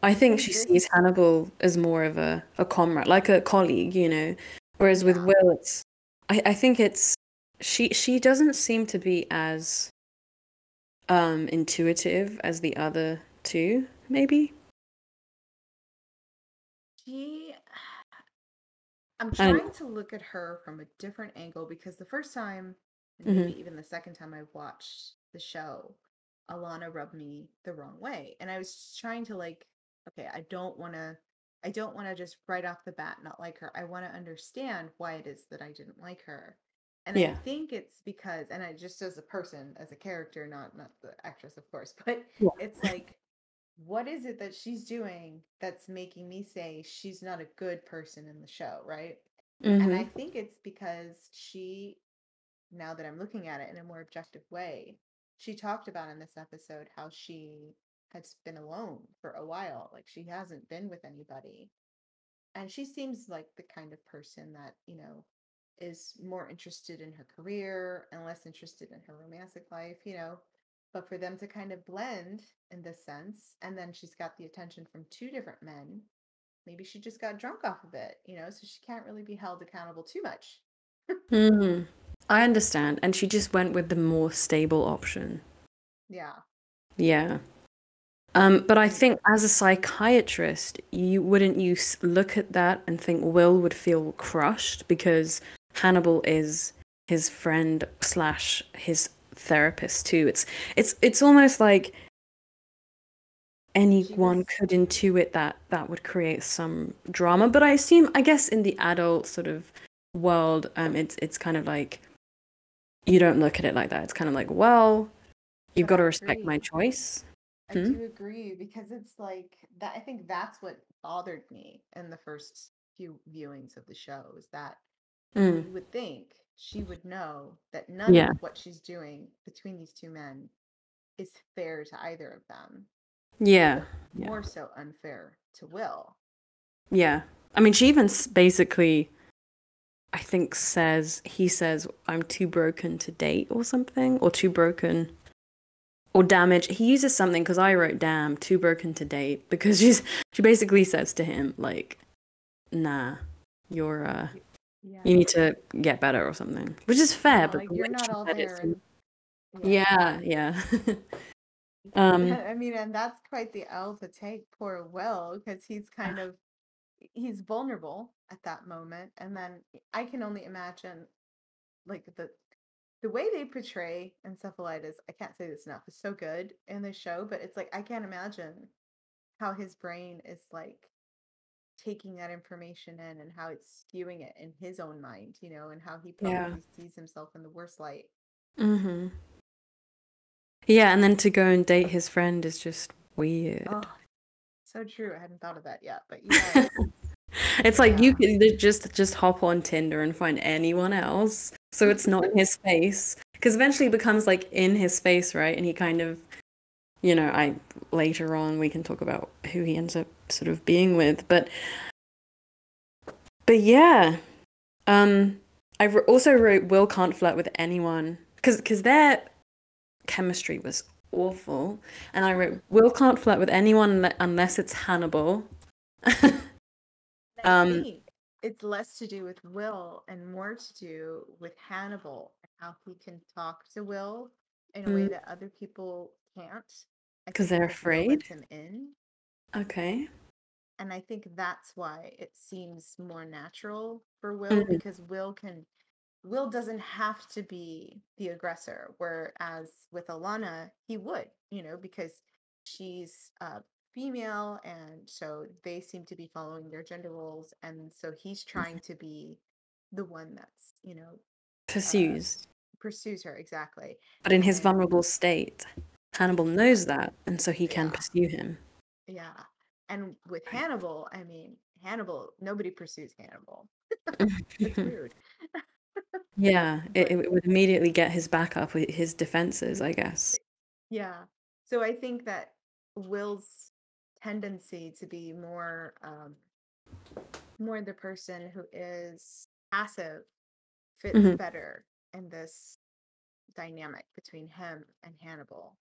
I think she sees Hannibal as more of a, a comrade, like a colleague, you know. Whereas with Will it's I, I think it's she she doesn't seem to be as um intuitive as the other two, maybe. She I'm don't trying to look at her from a different angle because the first time, and Mhm. maybe even the second time I watched the show, Alana rubbed me the wrong way. And I was trying to like, okay, I don't want to I don't want to just right off the bat not like her. I want to understand why it is that I didn't like her. And I Yeah. think it's because and I just as a person, as a character, not not the actress of course, but Yeah. it's like what is it that she's doing that's making me say she's not a good person in the show, right? And I Mhm. think it's because she, now that I'm looking at it in a more objective way, she talked about in this episode how she has been alone for a while. Like she hasn't been with anybody. And she seems like the kind of person that, you know, is more interested in her career and less interested in her romantic life, you know. But for them to kind of blend in this sense, and then she's got the attention from two different men, maybe she just got drunk off of it, you know, so she can't really be held accountable too much. Mhm. I understand. And she just went with the more stable option. Yeah. Yeah. Um, but I think as a psychiatrist, you wouldn't you look at that and think Will would feel crushed because Hannibal is his friend slash his therapist too. It's it's it's almost like anyone could intuit that that would create some drama. But I assume, I guess, in the adult sort of world, um, it's it's kind of like you don't look at it like that. It's kind of like, well, you've got to respect my choice. I Hmm? do agree because it's like that. I think that's what bothered me in the first few viewings of the show is that Mm. you would think she would know that none Yeah. of what she's doing between these two men is fair to either of them. Yeah. Yeah. More so unfair to Will. Yeah. I mean, she even basically, I think, says, he says, I'm too broken to date or something, or too broken. or damage. He uses something because I wrote damn too broken to date because she's she basically says to him like, nah, you're uh Yeah. you need to get better or something, which is fair. Yeah, but like you're not all said it there. and- yeah, yeah. um, I mean, and that's quite the L to take, poor Will, because he's kind of he's vulnerable at that moment, and then I can only imagine, like the the way they portray encephalitis. I can't say this enough. Is so good in the show, but it's like I can't imagine how his brain is like taking that information in and how it's skewing it in his own mind, you know, and how he probably Yeah. sees himself in the worst light. hmm Yeah, and then to go and date his friend is just weird. Oh, so true. I hadn't thought of that yet, but yeah. It's like you can just just hop on Tinder and find anyone else, so it's not in his face. Because eventually it becomes like in his face, right? And he kind of, you know, I later on we can talk about who he ends up sort of being with, but but yeah, um, I also wrote Will can't flirt with anyone because because their chemistry was awful, and I wrote Will can't flirt with anyone unless it's Hannibal. Um, it's less to do with Will and more to do with Hannibal and how he can talk to Will in a way Mm. that other people can't. because they're afraid? him in, Okay. and I think that's why it seems more natural for Will Mhm. because Will can. Will doesn't have to be the aggressor, whereas with Alana, he would, you know, because she's uh, female, and so they seem to be following their gender roles, and so he's trying to be the one that's, you know, Pursues. pursues her exactly. But in his and- vulnerable state, Hannibal knows that, and so he can Yeah. pursue him. Yeah, and with Hannibal, I mean, Hannibal, nobody pursues Hannibal. It's rude. yeah, it, it would immediately get his back up with his defenses, I guess. Yeah. So I think that Will's tendency to be more um more the person who is passive fits Mhm. better in this dynamic between him and Hannibal.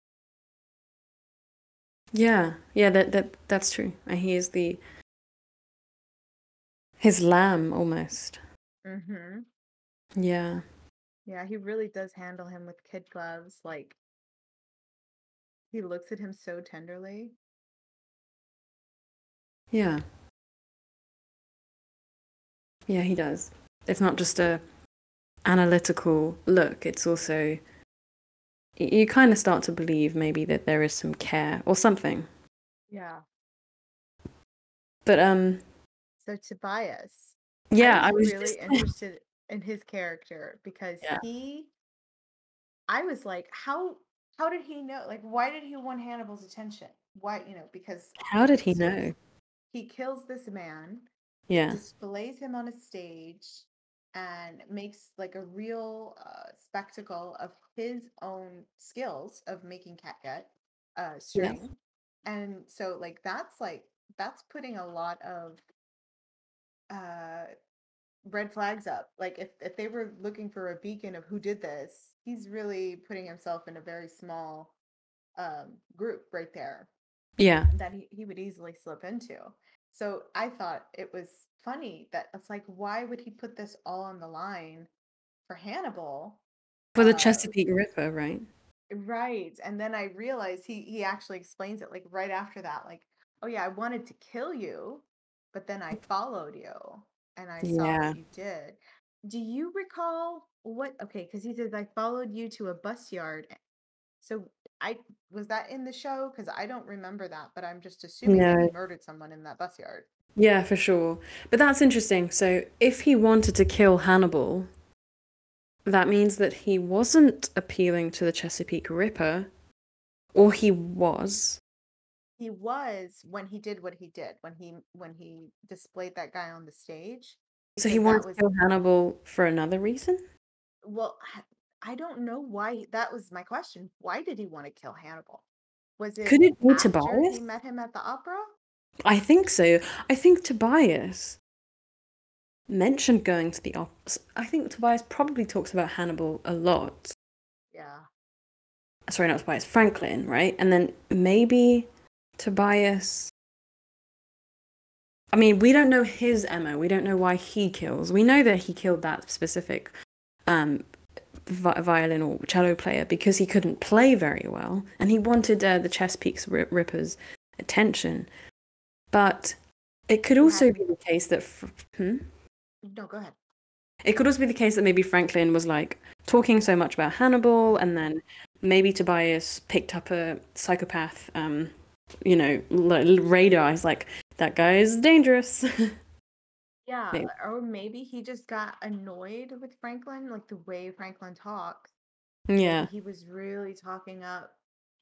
Yeah, yeah, that that that's true. And he is the his lamb almost. Mhm. Yeah. Yeah, he really does handle him with kid gloves like he looks at him so tenderly. Yeah. Yeah, he does. It's not just a analytical look, it's also you kind of start to believe maybe that there is some care or something. Yeah. But um So Tobias yeah, I I was was really just interested in his character because Yeah. he I was like, how how did he know? Like why did he want Hannibal's attention? Why, you know, because How did he so know? he kills this man, Yeah. displays him on a stage and makes like a real uh, spectacle of his own skills of making catgut uh string. And so like that's like that's putting a lot of uh red flags up. Like if if they were looking for a beacon of who did this, he's really putting himself in a very small um group right there Yeah. that he, he would easily slip into. So I thought it was funny that it's like why would he put this all on the line for Hannibal? For the Uh, Chesapeake Ripper, right? Right. And then I realized he he actually explains it like right after that like, "Oh yeah, I wanted to kill you, but then I followed you and I saw Yeah. what you did." Do you recall what okay, cuz he says I followed you to a bus yard. So I was that in the show cuz I don't remember that, but I'm just assuming that he murdered someone in that bus yard. Yeah, for sure. But that's interesting. So if he wanted to kill Hannibal, that means that he wasn't appealing to the Chesapeake Ripper, or he was. He was when he did what he did, when he when he displayed that guy on the stage. So he because wanted to kill Hannibal for another reason? Well, I don't know why. That was my question. Why did he want to kill Hannibal? Was it Could it be Tobias? he met him at the opera? I think so. I think Tobias mentioned going to the op. I think Tobias probably talks about Hannibal a lot. Yeah. sorry, not Tobias, Franklin, right? And then maybe Tobias. I mean, we don't know his MO. We don't know why he kills. We know that he killed that specific um, violin or cello player because he couldn't play very well, and he wanted uh, the Chesapeake Ri- Rippers' attention. But it could also be the case that. Fr- hmm? No, go ahead. It could also be the case that maybe Franklin was like talking so much about Hannibal, and then maybe Tobias picked up a psychopath, um, you know, l- radar. He's like, that guy is dangerous. Yeah, Maybe. or maybe he just got annoyed with Franklin, like the way Franklin talks. yeah. He was really talking up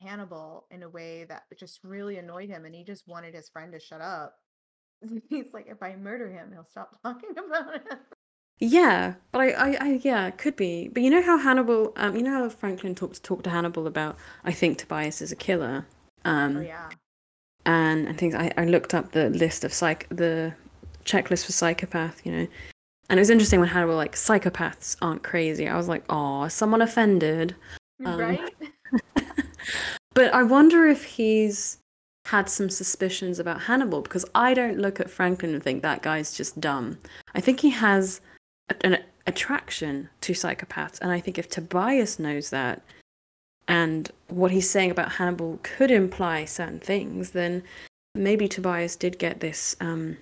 Hannibal in a way that just really annoyed him, and he just wanted his friend to shut up. He's like, if I murder him, he'll stop talking about it. Yeah, but I, I, I, yeah, it could be. But you know how Hannibal, um, you know how Franklin talked to talked to Hannibal about, I think Tobias is a killer, um, Oh yeah, and and things. I, I looked up the list of psych, the checklist for psychopath, you know, and it was interesting when Hannibal like psychopaths aren't crazy. I was like, oh, someone offended? Um, right. But I wonder if he's had some suspicions about Hannibal because I don't look at Franklin and think that guy's just dumb. I think he has an attraction to psychopaths, and I think if Tobias knows that and what he's saying about Hannibal could imply certain things, then maybe Tobias did get this um,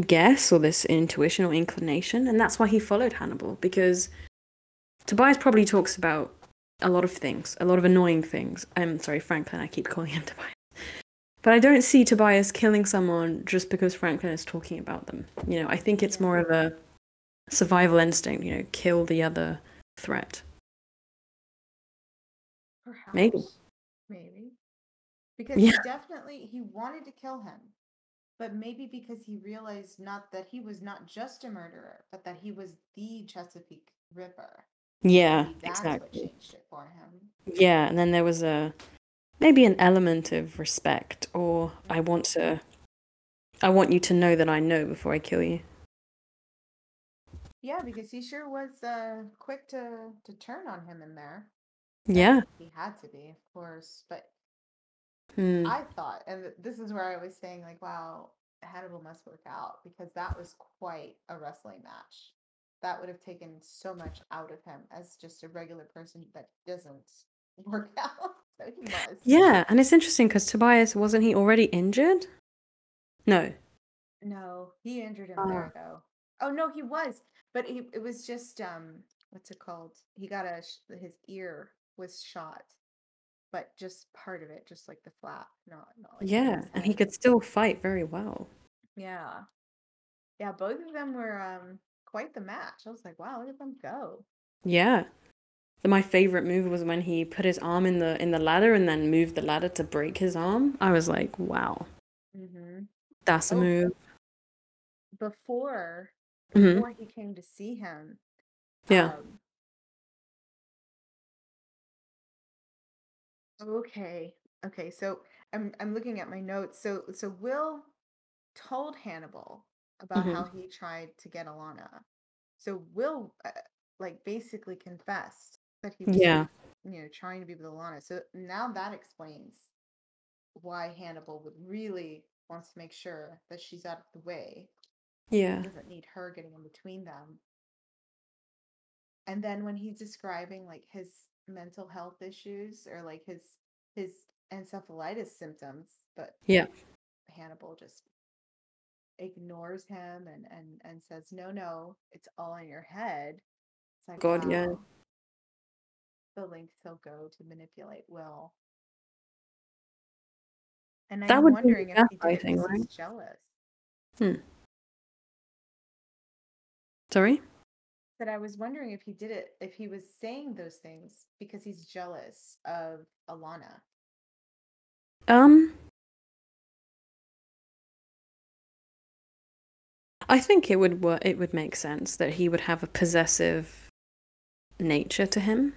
guess or this intuition or inclination, and that's why he followed Hannibal because Tobias probably talks about a lot of things, a lot of annoying things. I'm sorry, Franklin, I keep calling him Tobias. But I don't see Tobias killing someone just because Franklin is talking about them. You know, I think it's more of a survival instinct, you know, kill the other threat. Perhaps. Maybe. Maybe. Because Yeah. he definitely he wanted to kill him. But maybe because he realized not that he was not just a murderer, but that he was the Chesapeake Ripper. Yeah, Maybe that's exactly. what changed it for him. Yeah, and then there was a maybe an element of respect or I want to I want you to know that I know before I kill you. Yeah, because he sure was uh quick to to turn on him in there. Yeah. He had to be, of course. But Hmm. I thought, and this is where I was saying, like, wow, Hannibal must work out because that was quite a wrestling match. That would have taken so much out of him as just a regular person that doesn't work out. So he was. Yeah, and it's interesting because Tobias wasn't he already injured? No. No, he injured him Ah. there though. Oh no, he was, but he, it was just um, what's it called? He got a sh- his ear was shot, but just part of it, just like the flap, not not like Yeah, and he could still fight very well. Yeah. Yeah, both of them were um quite the match. I was like, wow, look at them go. Yeah. My favorite move was when he put his arm in the in the ladder and then moved the ladder to break his arm. I was like, wow, Mm-hmm. that's a Oh. move. Before Mm-hmm. before he came to see him, Yeah. um, okay, okay. So I'm I'm looking at my notes. So so Will told Hannibal about how he tried to get Alana. So Will uh, like basically confessed that he was Yeah. you know trying to be with Alana. So now that explains why Hannibal would really wants to make sure that she's out of the way. Yeah. He doesn't need her getting in between them. And then when he's describing like his mental health issues or like his his encephalitis symptoms, but Yeah. Hannibal just ignores him and and and says, "No, no, it's all in your head." It's like, God, yeah. the lengths he'll go to manipulate Will. And That I'm would be wondering if he did it gaslighting, because he's right? jealous. Hmm. Sorry? But I was wondering if he did it, if he was saying those things because he's jealous of Alana. Um I think it would work it would make sense that he would have a possessive nature to him.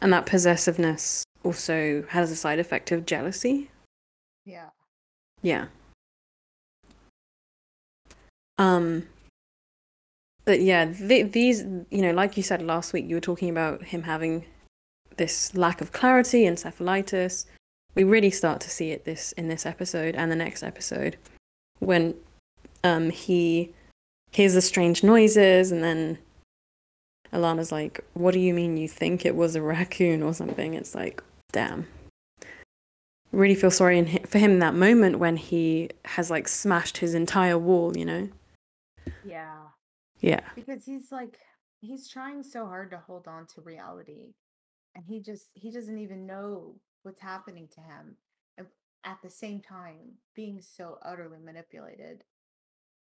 And that possessiveness also has a side effect of jealousy. Yeah. Yeah. Um but yeah, th- these you know, like you said last week you were talking about him having this lack of clarity, encephalitis. We really start to see it this in this episode and the next episode when um he hears the strange noises and then Alana's like, "What do you mean you think it was a raccoon or something?" It's like, damn. Really feel sorry in for him in that moment when he has like smashed his entire wall, you know? Yeah. Yeah. Because he's like he's trying so hard to hold on to reality and he just he doesn't even know what's happening to him and at the same time being so utterly manipulated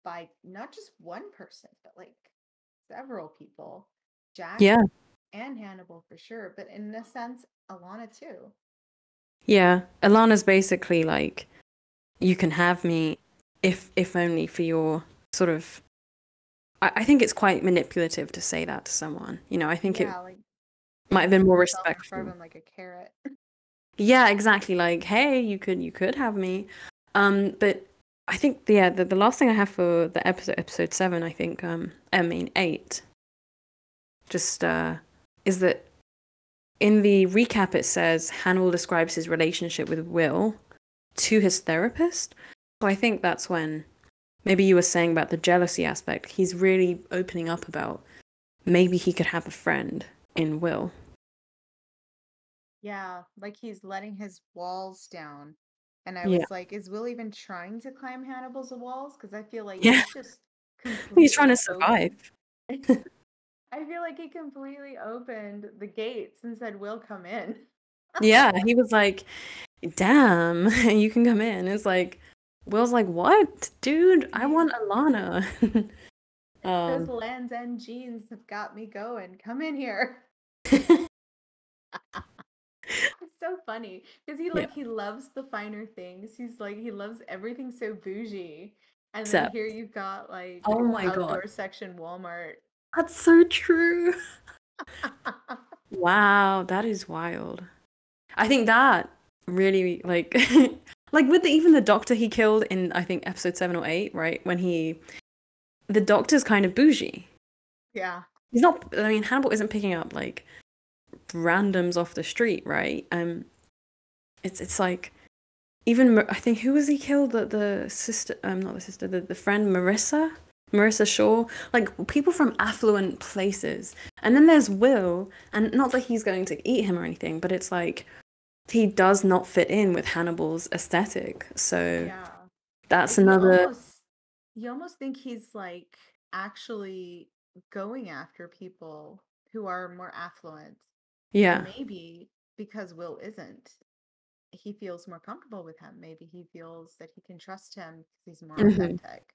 by not just one person but like several people jack Yeah. and hannibal for sure but in a sense alana too Yeah. Alana's basically like, you can have me if if only for your sort of I, I think it's quite manipulative to say that to someone. You know, I think yeah it like might have been more yourself in front respectful. like a carrot Yeah, exactly. Like, hey, you could you could have me. Um, but I think yeah, the, the last thing I have for the episode episode seven, I think, um I mean eight, just uh is that in the recap it says Hannibal describes his relationship with Will to his therapist. So I think that's when maybe you were saying about the jealousy aspect, he's really opening up about maybe he could have a friend in Will. Yeah, like he's letting his walls down. And I Yeah. was like, is Will even trying to climb Hannibal's walls? Because I feel like Yeah. he's just He's trying to survive. I feel like he completely opened the gates and said, Will come in. Yeah, he was like, "Damn, you can come in." It's like Will's like, "What, dude? I want Alana." Those um, Land's End jeans have got me going. Come in here. It's so funny because he Yeah. like he loves the finer things. He's like he loves everything so bougie. And then here you've got like Oh my God. outdoor section Walmart. That's so true. Wow, that is wild. I think that really like like with the, even the doctor he killed in I think episode 7 or 8, right? When he the doctor's kind of bougie. yeah. He's not I mean Hannibal isn't picking up like randoms off the street, right? Um it's it's like even I think who was he killed the the sister um not the sister the, the friend Marissa Marissa Shaw like people from affluent places and then there's Will and not that he's going to eat him or anything but it's like he does not fit in with Hannibal's aesthetic so Yeah. that's You another almost, you almost think he's like actually going after people who are more affluent. yeah Maybe because Will isn't, he feels more comfortable with him. Maybe he feels that he can trust him because he's more Mhm. authentic.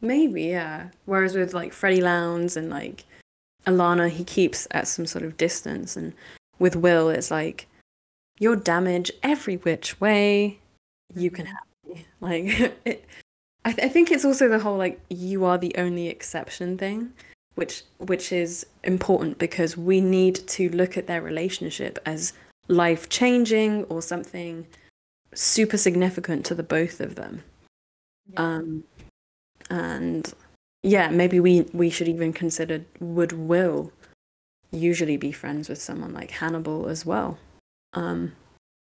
Maybe, yeah. Whereas with like Freddie Lounds and like Alana, he keeps at some sort of distance, and with Will, it's like you're damaged every which way. You can Mhm. have me. Like, it, I, th- I think it's also the whole like you are the only exception thing, which which is important because we need to look at their relationship as life changing or something super significant to the both of them. Yeah. Um, and yeah, maybe we we should even consider would Will usually be friends with someone like Hannibal as well. Um,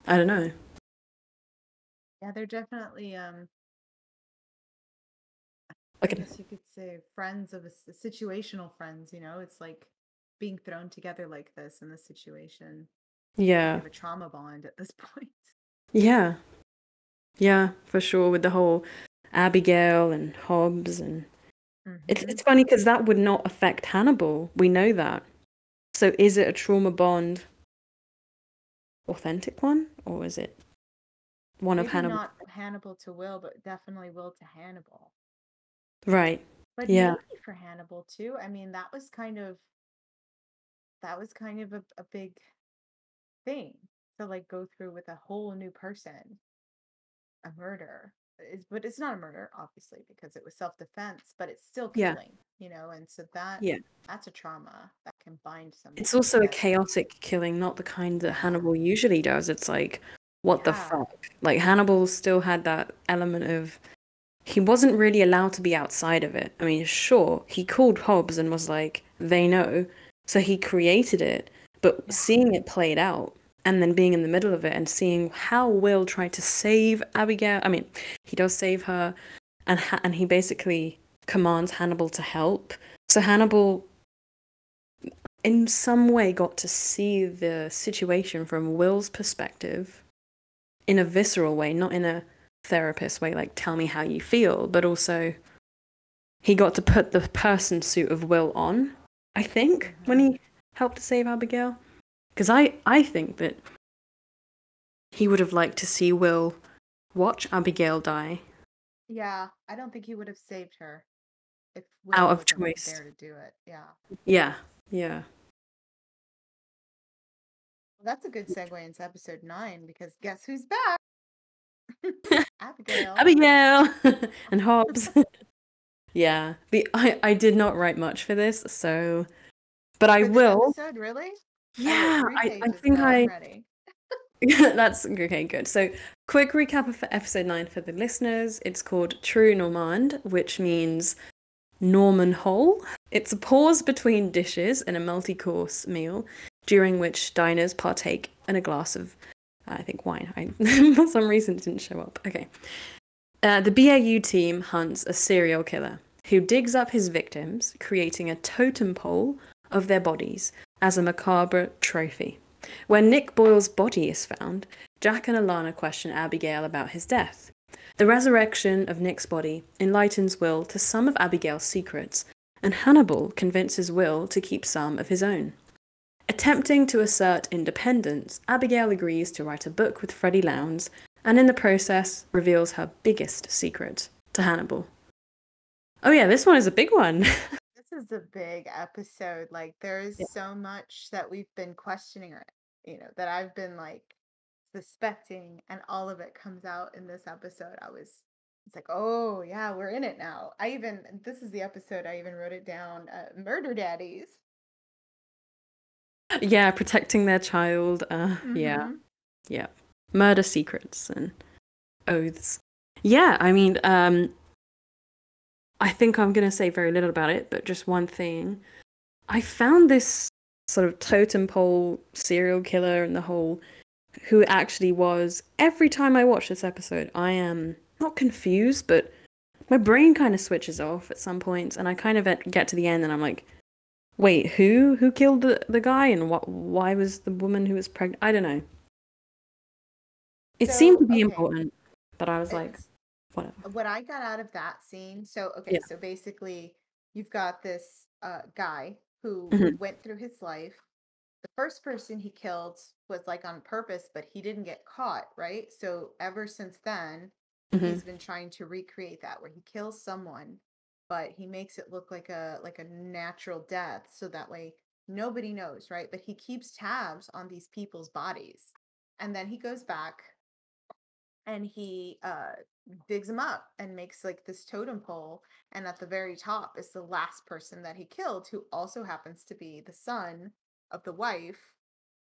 I don't know. yeah, they're definitely um I Okay. guess you could say friends of a, situational friends, you know? It's like being thrown together like this in this situation. Yeah, have a trauma bond at this point. yeah, yeah, for sure. With the whole Abigail and Hobbs, and it's Mhm. it's funny because that would not affect Hannibal. We know that. So is it a trauma bond? Authentic one, or is it one of Hannibal? not Hannibal to Will, but definitely Will to Hannibal. Right. But Yeah. maybe for Hannibal too. I mean, that was kind of that was kind of a, a big thing to like go through with a whole new person, a murder. It's, but it's not a murder, obviously, because it was self-defense, but it's still Yeah. killing, you know, and so that Yeah. that's a trauma can bind. It's also a chaotic killing, not the kind that Hannibal usually does. It's like, what the fuck? Like, Hannibal still had that element of. He wasn't really allowed to be outside of it. I mean, sure, he called Hobbs and was like, they know. So he created it, But Yeah. seeing it played out and then being in the middle of it and seeing how Will tried to save Abigail, I mean, he does save her and ha- and he basically commands Hannibal to help. So Hannibal in some way got to see the situation from Will's perspective in a visceral way, not in a therapist way, like tell me how you feel, but also he got to put the person suit of Will on, I think, when he helped to save Abigail. Because I, I think that he would have liked to see Will watch Abigail die Yeah, I don't think he would have saved her if Out Will of wasn't choice. there to do it. Yeah. Yeah, yeah. Well, that's a good segue into episode nine because guess who's back? Abigail. Abigail and Hobbs. yeah, the I, I did not write much for this, so but I For this will. Episode, really? Yeah, I, I think ready. That's okay, good. So, quick recap of episode 9 for the listeners. It's called Trou Normand, which means Norman hole. It's a pause between dishes in a multi course meal, during which diners partake in a glass of, I think, wine. I, for some reason, didn't show up. Okay. Uh, the BAU team hunts a serial killer who digs up his victims, creating a totem pole of their bodies as a macabre trophy. When Nick Boyle's body is found, Jack and Alana question Abigail about his death. The resurrection of Nick's body enlightens Will to some of Abigail's secrets, and Hannibal convinces Will to keep some of his own. Attempting to assert independence, Abigail agrees to write a book with Freddie Lounds, and in the process reveals her biggest secret to Hannibal. Oh yeah, this one is a big one. This is a big episode. Like there is Yeah. so much that we've been questioning or you know, that I've been like suspecting and all of it comes out in this episode. I was it's like, oh yeah, we're in it now. I even this is the episode I even wrote it down. Uh, murder daddies. yeah, protecting their child. Uh, yeah. Mhm. Yeah. Murder secrets and oaths. Yeah, I mean, um I think I'm going to say very little about it, but just one thing. I found this sort of totem pole serial killer and the whole who actually was. Every time I watch this episode, I am not confused, but my brain kind of switches off at some points and I kind of get to the end and I'm like, wait, who who killed the, the guy and what why was the woman who was pregnant? I don't know. It seemed to be okay. important, but I was like, whatever. what I got out of that scene. So okay, Yeah. so basically you've got this uh guy who Mhm. went through his life. The first person he killed was like on purpose, but he didn't get caught, right? So ever since then, Mhm. he's been trying to recreate that where he kills someone, but he makes it look like a like a natural death so that way nobody knows, right? But he keeps tabs on these people's bodies. And then he goes back and he uh digs them up and makes like this totem pole and at the very top is the last person that he killed who also happens to be the son of the wife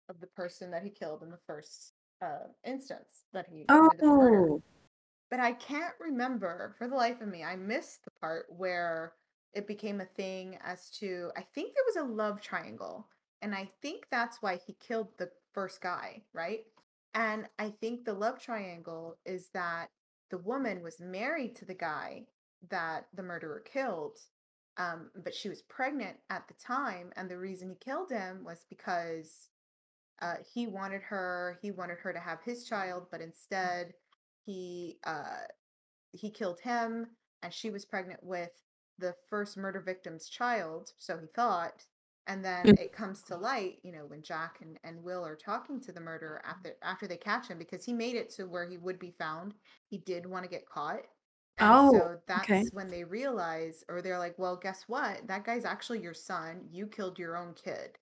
of the person that he killed in the first uh instance that he committed the murder. Oh, but I can't remember for the life of me. I missed the part where it became a thing as to I think there was a love triangle and I think that's why he killed the first guy, right? And I think the love triangle is that the woman was married to the guy that the murderer killed, um, but she was pregnant at the time, and the reason he killed him was because uh, he wanted her. He wanted her to have his child, but instead he uh, he killed him, and she was pregnant with the first murder victim's child. So he thought, and then Mm. it comes to light, you know, when Jack and, and Will are talking to the murderer after after they catch him because he made it to where he would be found. He did want to get caught. And Oh, so that's okay. when they realize, or they're like, well, guess what? That guy's actually your son. You killed your own kid.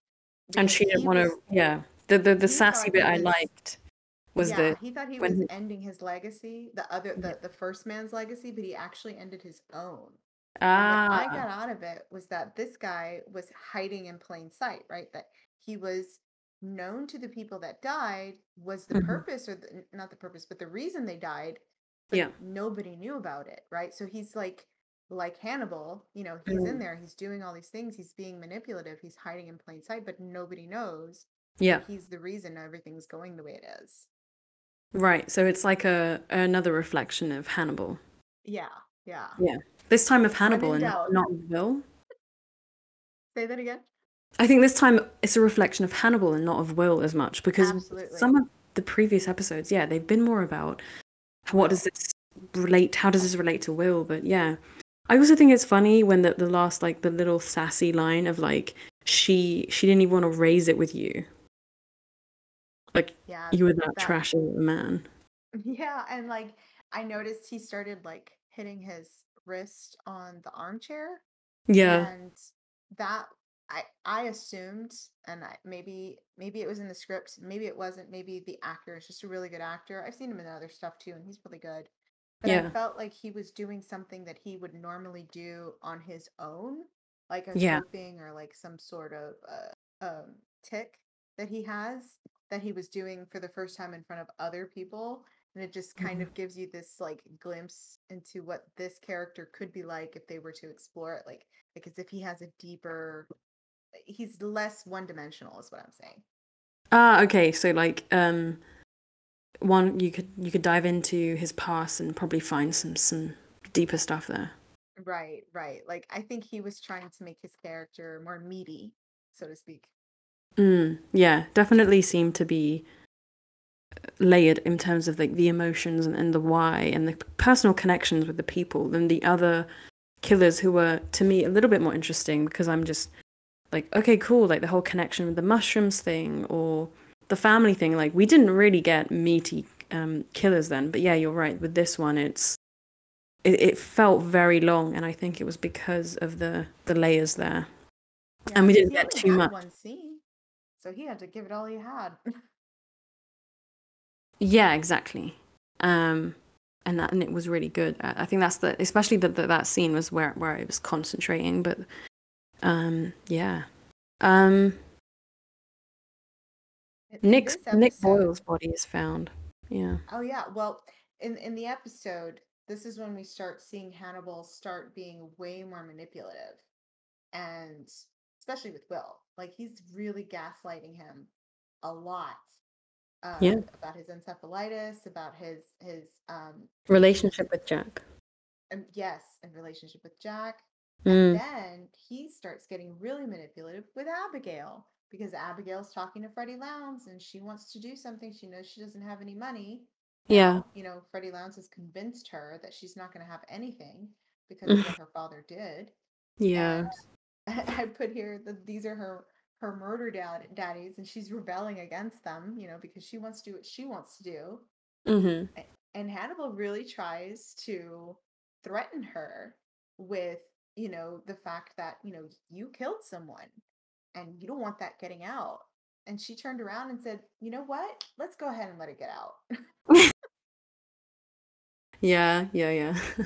and Because she didn't he want was- to. Yeah, the the the he sassy thought bit he I was- liked was yeah, the he thought he was ending his legacy, the other the, the first man's legacy, but he actually ended his own. And what I ah got out of it was that this guy was hiding in plain sight, right? That he was known to the people that died was the Mhm. purpose or the, n- not the purpose, but the reason they died. But Yeah. nobody knew about it, right? So he's like like Hannibal, you know, he's in Mm. there, he's doing all these things, he's being manipulative, he's hiding in plain sight, but nobody knows. Yeah. He's the reason everything's going the way it is. Right. So it's like a another reflection of Hannibal. Yeah, yeah. Yeah. This time of Hannibal and doubt. not Will. Say that again. I think this time it's a reflection of Hannibal and not of Will as much because Absolutely. some of the previous episodes, yeah, they've been more about what does this relate how does this relate to Will, but yeah. I also think it's funny when the, the last like the little sassy line of like she she didn't even want to raise it with you. Like Yeah. you were that that- trashy of a man. Yeah, and like I noticed he started like hitting his wrist on the armchair. Yeah. And that I I assumed and I, maybe maybe it was in the script, maybe it wasn't, maybe the actor is just a really good actor. I've seen him in other stuff too and he's really good. But I felt like he was doing something that he would normally do on his own, like a Yeah. or like some sort of uh, um tick that he has that he was doing for the first time in front of other people and it just kind Mhm. of gives you this like glimpse into what this character could be like if they were to explore it like like as if he has a deeper he's less one-dimensional is what i'm saying Ah, okay. So like um one you could you could dive into his past and probably find some some deeper stuff there. right right like i think he was trying to make his character more meaty so to speak Mm, yeah, definitely seemed to be layered in terms of like the emotions and, and the why and the personal connections with the people than the other killers who were to me a little bit more interesting because I'm just like okay cool like the whole connection with the mushrooms thing or the family thing like we didn't really get meaty um, killers then but yeah you're right with this one it's it, it felt very long and I think it was because of the the layers there And we didn't get too much. one scene so he had to give it all he had Yeah, exactly. Um, and that and it was really good. I, think that's the especially that that that scene was where where I was concentrating. But um, yeah. Um, Nick's this Nick Boyle's body is found. Yeah. Oh yeah. Well, in in the episode, this is when we start seeing Hannibal start being way more manipulative. And especially with Will. Like he's really gaslighting him a lot. Uh, Yeah. about his encephalitis, about his his um Relationship with Jack. and yes, in relationship with Jack. Mm, Then he starts getting really manipulative with Abigail because Abigail's talking to Freddie Lounds and she wants to do something. She knows she doesn't have any money. Yeah. Now, you know, Freddie Lounds has convinced her that she's not going to have anything because of what her father did. yeah. And I put here that these are her her murder dad daddies and she's rebelling against them, you know, because she wants to do what she wants to do. hmm And Hannibal really tries to threaten her with, you know, the fact that, you know, you killed someone and you don't want that getting out. And she turned around and said, you know what? Let's go ahead and let it get out. Yeah. Yeah. Yeah.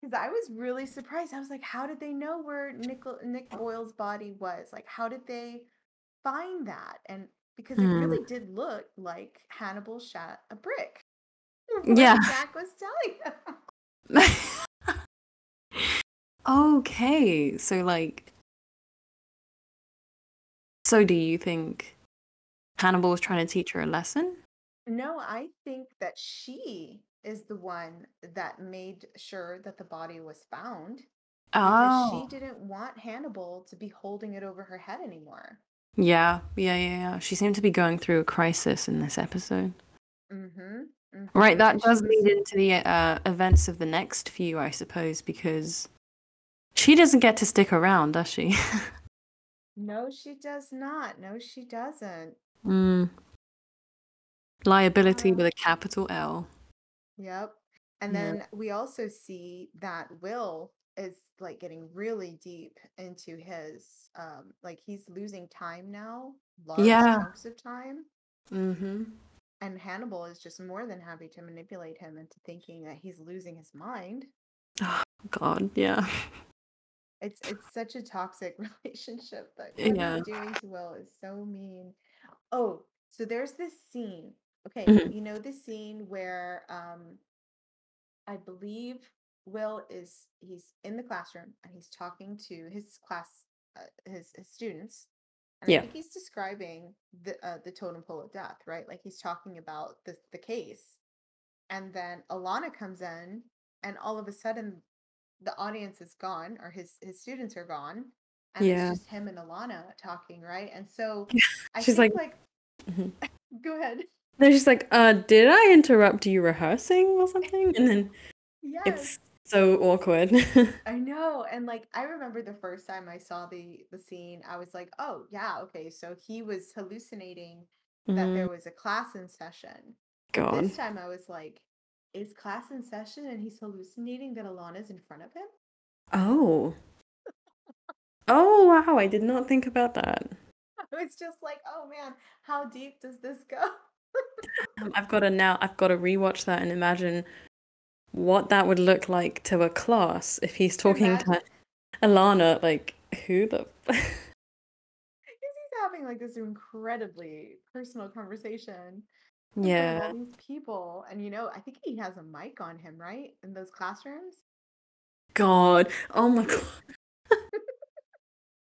Because I was really surprised. I was like, how did they know where Nicol- Nick Boyle's body was? Like, how did they find that? And because it Hmm. really did look like Hannibal shot a brick. Yeah. Jack was telling him. Okay. So like. So do you think Hannibal was trying to teach her a lesson? No, I think that she is the one that made sure that the body was found Oh. she didn't want Hannibal to be holding it over her head anymore. Yeah, yeah, yeah, yeah. She seemed to be going through a crisis in this episode. Mm-hmm. Right, that does lead into the uh, events of the next few, I suppose, because she doesn't get to stick around, does she? No, she does not. No, she doesn't. mm. Liability Uh, with a capital L. Yep. And then we also see that Will is like getting really deep into his um like he's losing time now, large Yeah. chunks of time. Mm-hmm. And Hannibal is just more than happy to manipulate him into thinking that he's losing his mind. Oh, God, yeah. It's it's such a toxic relationship that Yeah. doing to Will is so mean. Oh, so there's this scene. Okay, Mhm. you know the scene where um I believe Will is he's in the classroom and he's talking to his class uh, his, his students And I Yeah. think he's describing the uh, the totem pole of death, right? Like he's talking about the the case. And then Alana comes in, and all of a sudden, the audience is gone, or his his students are gone, and it's Yeah. just him and Alana talking, right? And so I She's like, like, Mhm. go ahead. No, she's like, uh, did I interrupt you rehearsing or something? And then Yes. it's so awkward. I know. And like I remember the first time I saw the the scene, I was like, "Oh, yeah, okay. So he was hallucinating that Mm, there was a class in session." God. This time I was like, "Is class in session and he's hallucinating that Alana's in front of him?" Oh. Oh, wow. I did not think about that. I was just like, "Oh man, how deep does this go?" Um, I've got to now, I've got to rewatch that and imagine what that would look like to a class if he's talking Imagine to Alana. Like, who the. because he's having like this incredibly personal conversation in front of Yeah. all these people. And you know, I think he has a mic on him, right? In those classrooms. God. Oh my God.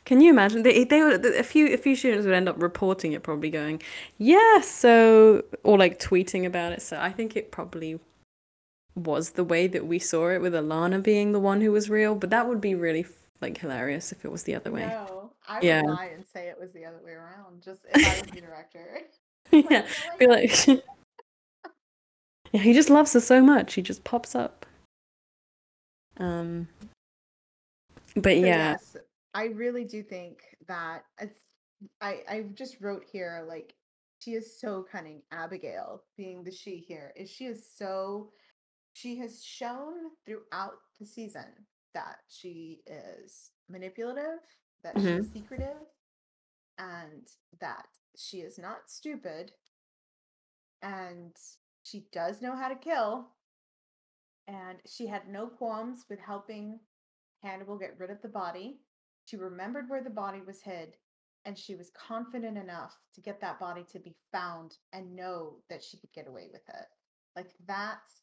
Can you imagine? They, they would, a few a few students would end up reporting it, probably going, yeah, so or like tweeting about it. So I think it probably was the way that we saw it with Alana being the one who was real. But that would be really like hilarious if it was the other way. No, I would Yeah, lie and say it was the other way around, just if I was the director. Yeah. Be like, yeah, he just loves her so much. He just pops up. Um, but But yeah, yes, I really do think that it's I I just wrote here like she is so cunning. Abigail being the she here is she is so she has shown throughout the season that she is manipulative, that she hmm is secretive, and that she is not stupid, and she does know how to kill, and she had no qualms with helping Hannibal get rid of the body. She remembered where the body was hid, and she was confident enough to get that body to be found and know that she could get away with it. Like that's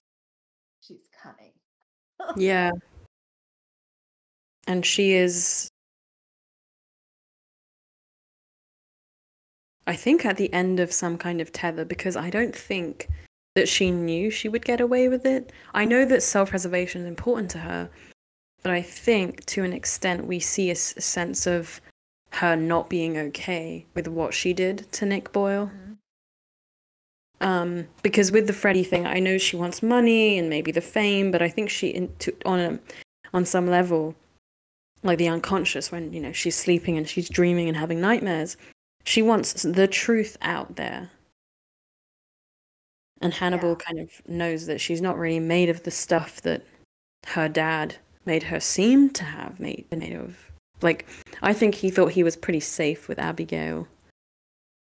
she's cunning. yeah, and she is. I think at the end of some kind of tether because I don't think that she knew she would get away with it. I know that self preservation is important to her, but I think to an extent we see a, s- a sense of her not being okay with what she did to Nick Boyle. Mhm. Um, because with the Freddie thing, I know she wants money and maybe the fame, but I think she, in, to, on a, on some level, like the unconscious, when you know she's sleeping and she's dreaming and having nightmares, she wants the truth out there. And Hannibal Yeah. kind of knows that she's not really made of the stuff that her dad made her seem to have made made of. Like, I think he thought he was pretty safe with Abigail.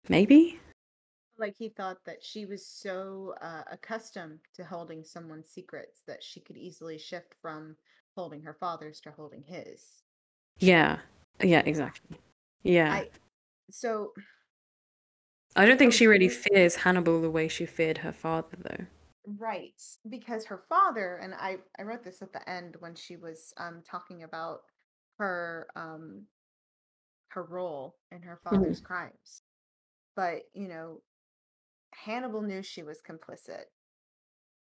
Maybe? Like he thought that she was so uh, accustomed to holding someone's secrets that she could easily shift from holding her father's to holding his. Yeah. Yeah, exactly. Yeah. I so I don't think she really fears Hannibal the way she feared her father, though. Right, because her father, and I I wrote this at the end when she was um talking about her um her role in her father's crimes. But, you know, Hannibal knew she was complicit.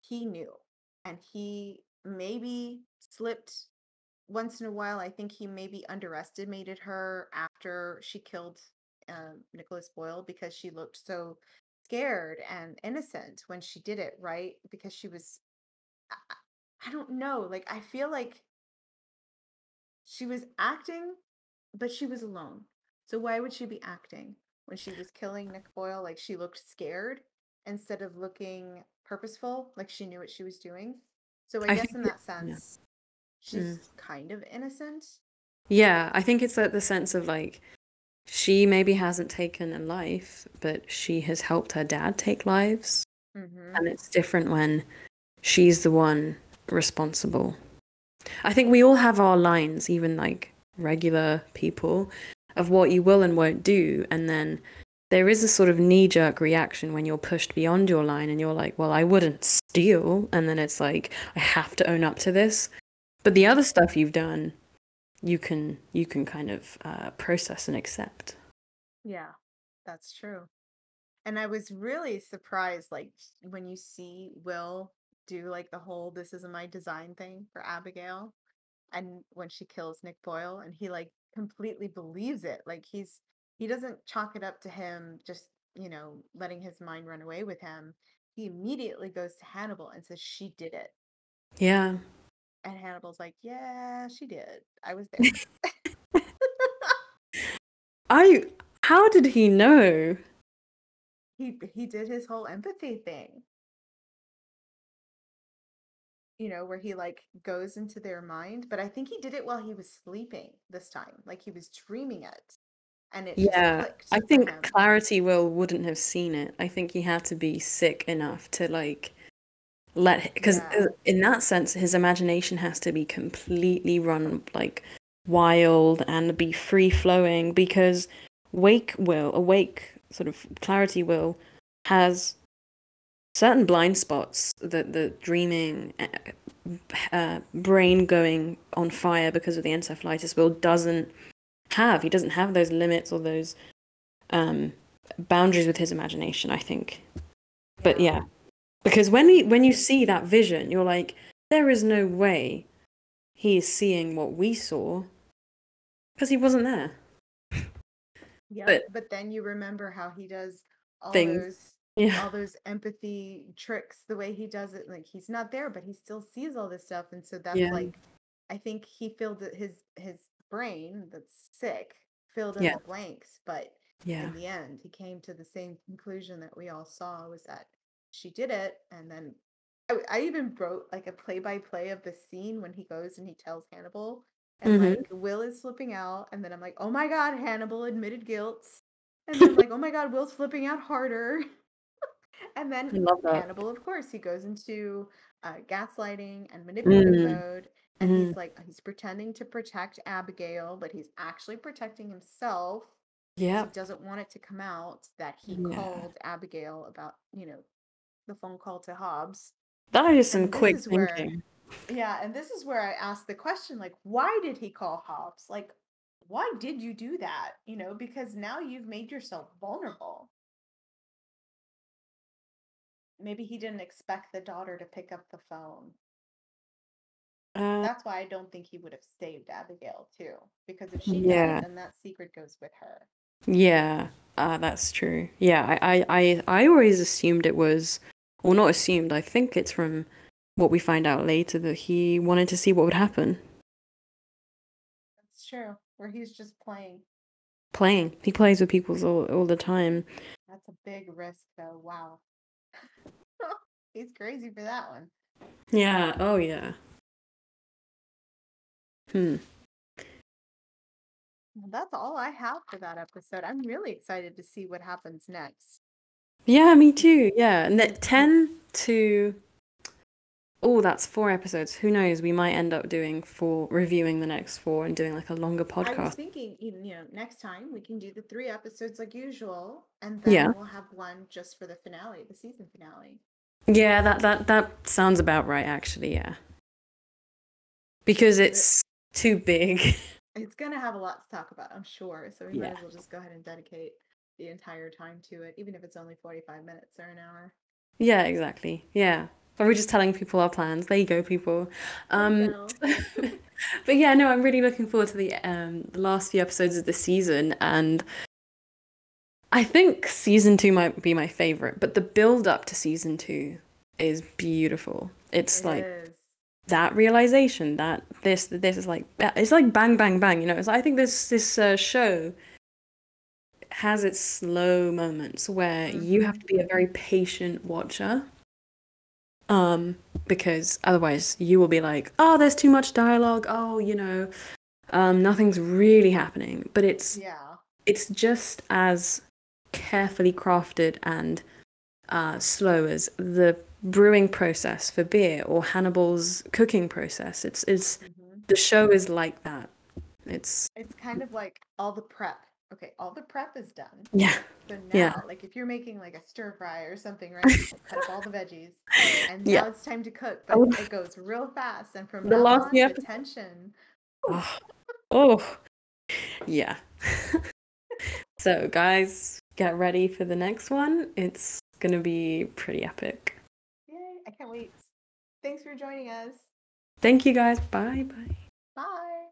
He knew. And he maybe slipped once in a while. I think he maybe underestimated her after she killed um, Nicholas Boyle because she looked so scared and innocent when she did it, right? Because she was, I, I don't know, like, I feel like she was acting, but she was alone. So why would she be acting when she was killing Nick Boyle? Like, she looked scared instead of looking purposeful, like she knew what she was doing. So I I guess in that, that yeah. sense, Mm. she's kind of innocent. Yeah, I think it's like the sense of like she maybe hasn't taken a life, but she has helped her dad take lives. Mm-hmm. And it's different when she's the one responsible. I think we all have our lines, even like regular people, of what you will and won't do. And then there is a sort of knee jerk reaction when you're pushed beyond your line and you're like, well, I wouldn't steal. And then it's like, I have to own up to this. But the other stuff you've done, you can you can kind of uh, process and accept. Yeah, that's true. And I was really surprised, like when you see Will do like the whole "this isn't my design" thing for Abigail, and when she kills Nick Boyle, and he like completely believes it. Like he's he doesn't chalk it up to him just you know letting his mind run away with him. He immediately goes to Hannibal and says she did it, Yeah. And Hannibal's like, yeah, she did. I was there. I how did he know? he he did his whole empathy thing. you know, where he like goes into their mind, but I think he did it while he was sleeping this time. Like he was dreaming it and it Yeah, I think. Clarity Will wouldn't have seen it. I think he had to be sick enough to like let because Yeah. in that sense his imagination has to be completely run like wild and be free flowing because Wake Will, awake sort of Clarity Will has certain blind spots that the dreaming uh, uh, brain going on fire because of the encephalitis will doesn't have. He doesn't have those limits or those um, boundaries with his imagination. I think, but yeah, because when we when you see that vision, you're like, there is no way he is seeing what we saw because he wasn't there. Yeah. but- But, then you remember how he does all Things. those Yeah, all those empathy tricks, the way he does it. Like he's not there, but he still sees all this stuff. And so that's Yeah. like I think he filled his his brain that's sick, filled in Yeah. the blanks, but yeah, in the end he came to the same conclusion that we all saw was that she did it and then i, I even wrote like a play-by-play of the scene when he goes and he tells hannibal and Mhm. like will is flipping out and then i'm like oh my god hannibal admitted guilt and then like oh my god will's flipping out harder and then hannibal of course he goes into uh, gaslighting and manipulative Mm. mode and Mhm. he's like he's pretending to protect abigail but he's actually protecting himself. Yeah, he doesn't want it to come out that he Yeah. called Abigail about, you know, the phone call to Hobbs. that is some And quick is where- thinking. Yeah, and this is where I asked the question like, why did he call Hobbs? Like, why did you do that? You know, because now you've made yourself vulnerable. Maybe he didn't expect the daughter to pick up the phone. Uh, That's why I don't think he would have saved Abigail too. Because if she Yeah. then that secret goes with her. Yeah, uh, that's true. Yeah, I, I, I, I always assumed it was, or not assumed. I think it's from what we find out later that he wanted to see what would happen. That's true. Where he's just playing. Playing, he plays with people all, all the time. That's a big risk, though. Wow. He's crazy for that one. Yeah. Oh yeah. Hmm. Well, that's all I have for that episode. I'm really excited to see what happens next. Yeah, me too. Yeah, and that ten to. Oh, that's four episodes. Who knows? We might end up doing four, reviewing the next four, and doing like a longer podcast. I was thinking, you know, next time we can do the three episodes like usual, and then Yeah. we'll have one just for the finale, the season finale. Yeah, that that that sounds about right, actually. Yeah, because it's too big. It's gonna have a lot to talk about, I'm sure. So we might Yeah. as well just go ahead and dedicate the entire time to it, even if it's only 45 minutes or an hour. yeah, exactly. Yeah. Are we're just telling people our plans? There you go, people. Um, but yeah, no, I'm really looking forward to the um the last few episodes of the season, and I think season two might be my favorite. But the build up to season two is beautiful. It's It like is. that realization that this this is like it's like bang bang bang. You know, it's I think this this uh, show has its slow moments where you have to be a very patient watcher um because otherwise you will be like oh there's too much dialogue oh you know um nothing's really happening but it's Yeah. it's just as carefully crafted and uh, slow as the brewing process for beer or Hannibal's cooking process. It's it's hmm the show is like that. It's It's kind of like all the prep. Okay, all the prep is done. yeah So now, Yeah. like if you're making like a stir fry or something, right? cut up all the veggies, and now Yeah. it's time to cook. But Oh. it goes real fast, and from The last on, episodes- tension. oh, oh. yeah So, guys, get ready for the next one. It's going to be pretty epic. Yay, I can't wait. Thanks for joining us. Thank you guys. Bye bye. Bye.